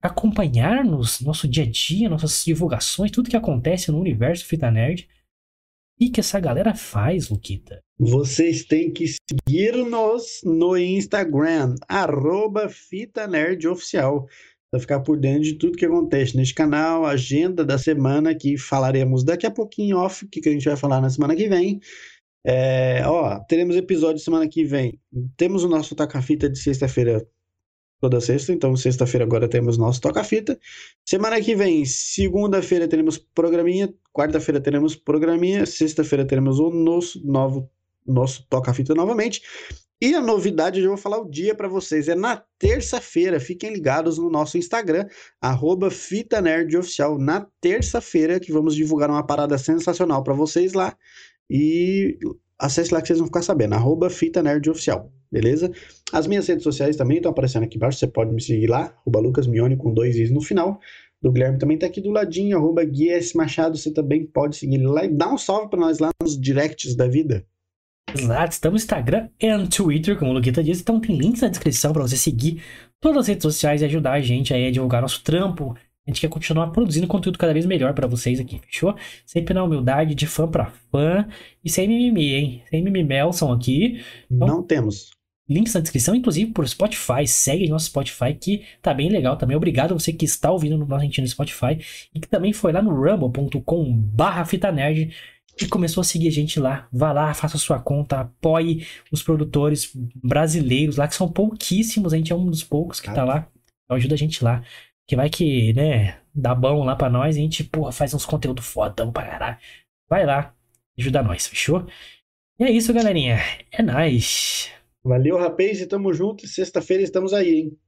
acompanhar-nos, nosso dia a dia, nossas divulgações, tudo que acontece no universo Fita Nerd, e que essa galera faz, Luquita? Vocês têm que seguir-nos no Instagram, arroba Fita Nerd Oficial para ficar por dentro de tudo que acontece neste canal, agenda da semana que falaremos daqui a pouquinho off, o que, que a gente vai falar na semana que vem. É, ó, teremos episódio semana que vem. Temos o nosso toca-fita de sexta-feira, toda sexta, então sexta-feira agora temos nosso toca-fita. Semana que vem, segunda-feira teremos programinha, quarta-feira teremos programinha, sexta-feira teremos o nosso novo nosso toca-fita novamente. E a novidade, eu já vou falar o dia para vocês, é na terça-feira. Fiquem ligados no nosso Instagram, arroba Fita Nerd Oficial. Na terça-feira que vamos divulgar uma parada sensacional para vocês lá. E acesse lá que vocês vão ficar sabendo, arroba Fita Nerd Oficial, beleza? As minhas redes sociais também estão aparecendo aqui embaixo, você pode me seguir lá, arroba Lucas Mione com dois is no final. Do Guilherme também tá aqui do ladinho, arroba Guies Machado, você também pode seguir lá e dá um salve para nós lá nos directs da vida. Exato, estamos no Instagram e Twitter, como o Luquita disse, então tem links na descrição para você seguir todas as redes sociais e ajudar a gente aí a divulgar nosso trampo. A gente quer continuar produzindo conteúdo cada vez melhor para vocês aqui, fechou? Sempre na humildade, de fã para fã e sem mimimi, hein? Sem mimimelson aqui. Então, Não temos. Links na descrição, inclusive por Spotify. Segue nosso Spotify, que tá bem legal também. Obrigado a você que está ouvindo no nosso no Spotify e que também foi lá no rumble.com/barra fita nerd e começou a seguir a gente lá. Vá lá, faça sua conta, apoie os produtores brasileiros lá, que são pouquíssimos, a gente é um dos poucos que tá lá. Então ajuda a gente lá. Que vai que, né, dá bom lá pra nós e a gente, porra, faz uns conteúdo fodão pra caralho. Vai lá, ajuda nós, fechou? E é isso, galerinha. É nóis. Valeu, rapaz, e tamo junto. Sexta-feira estamos aí, hein?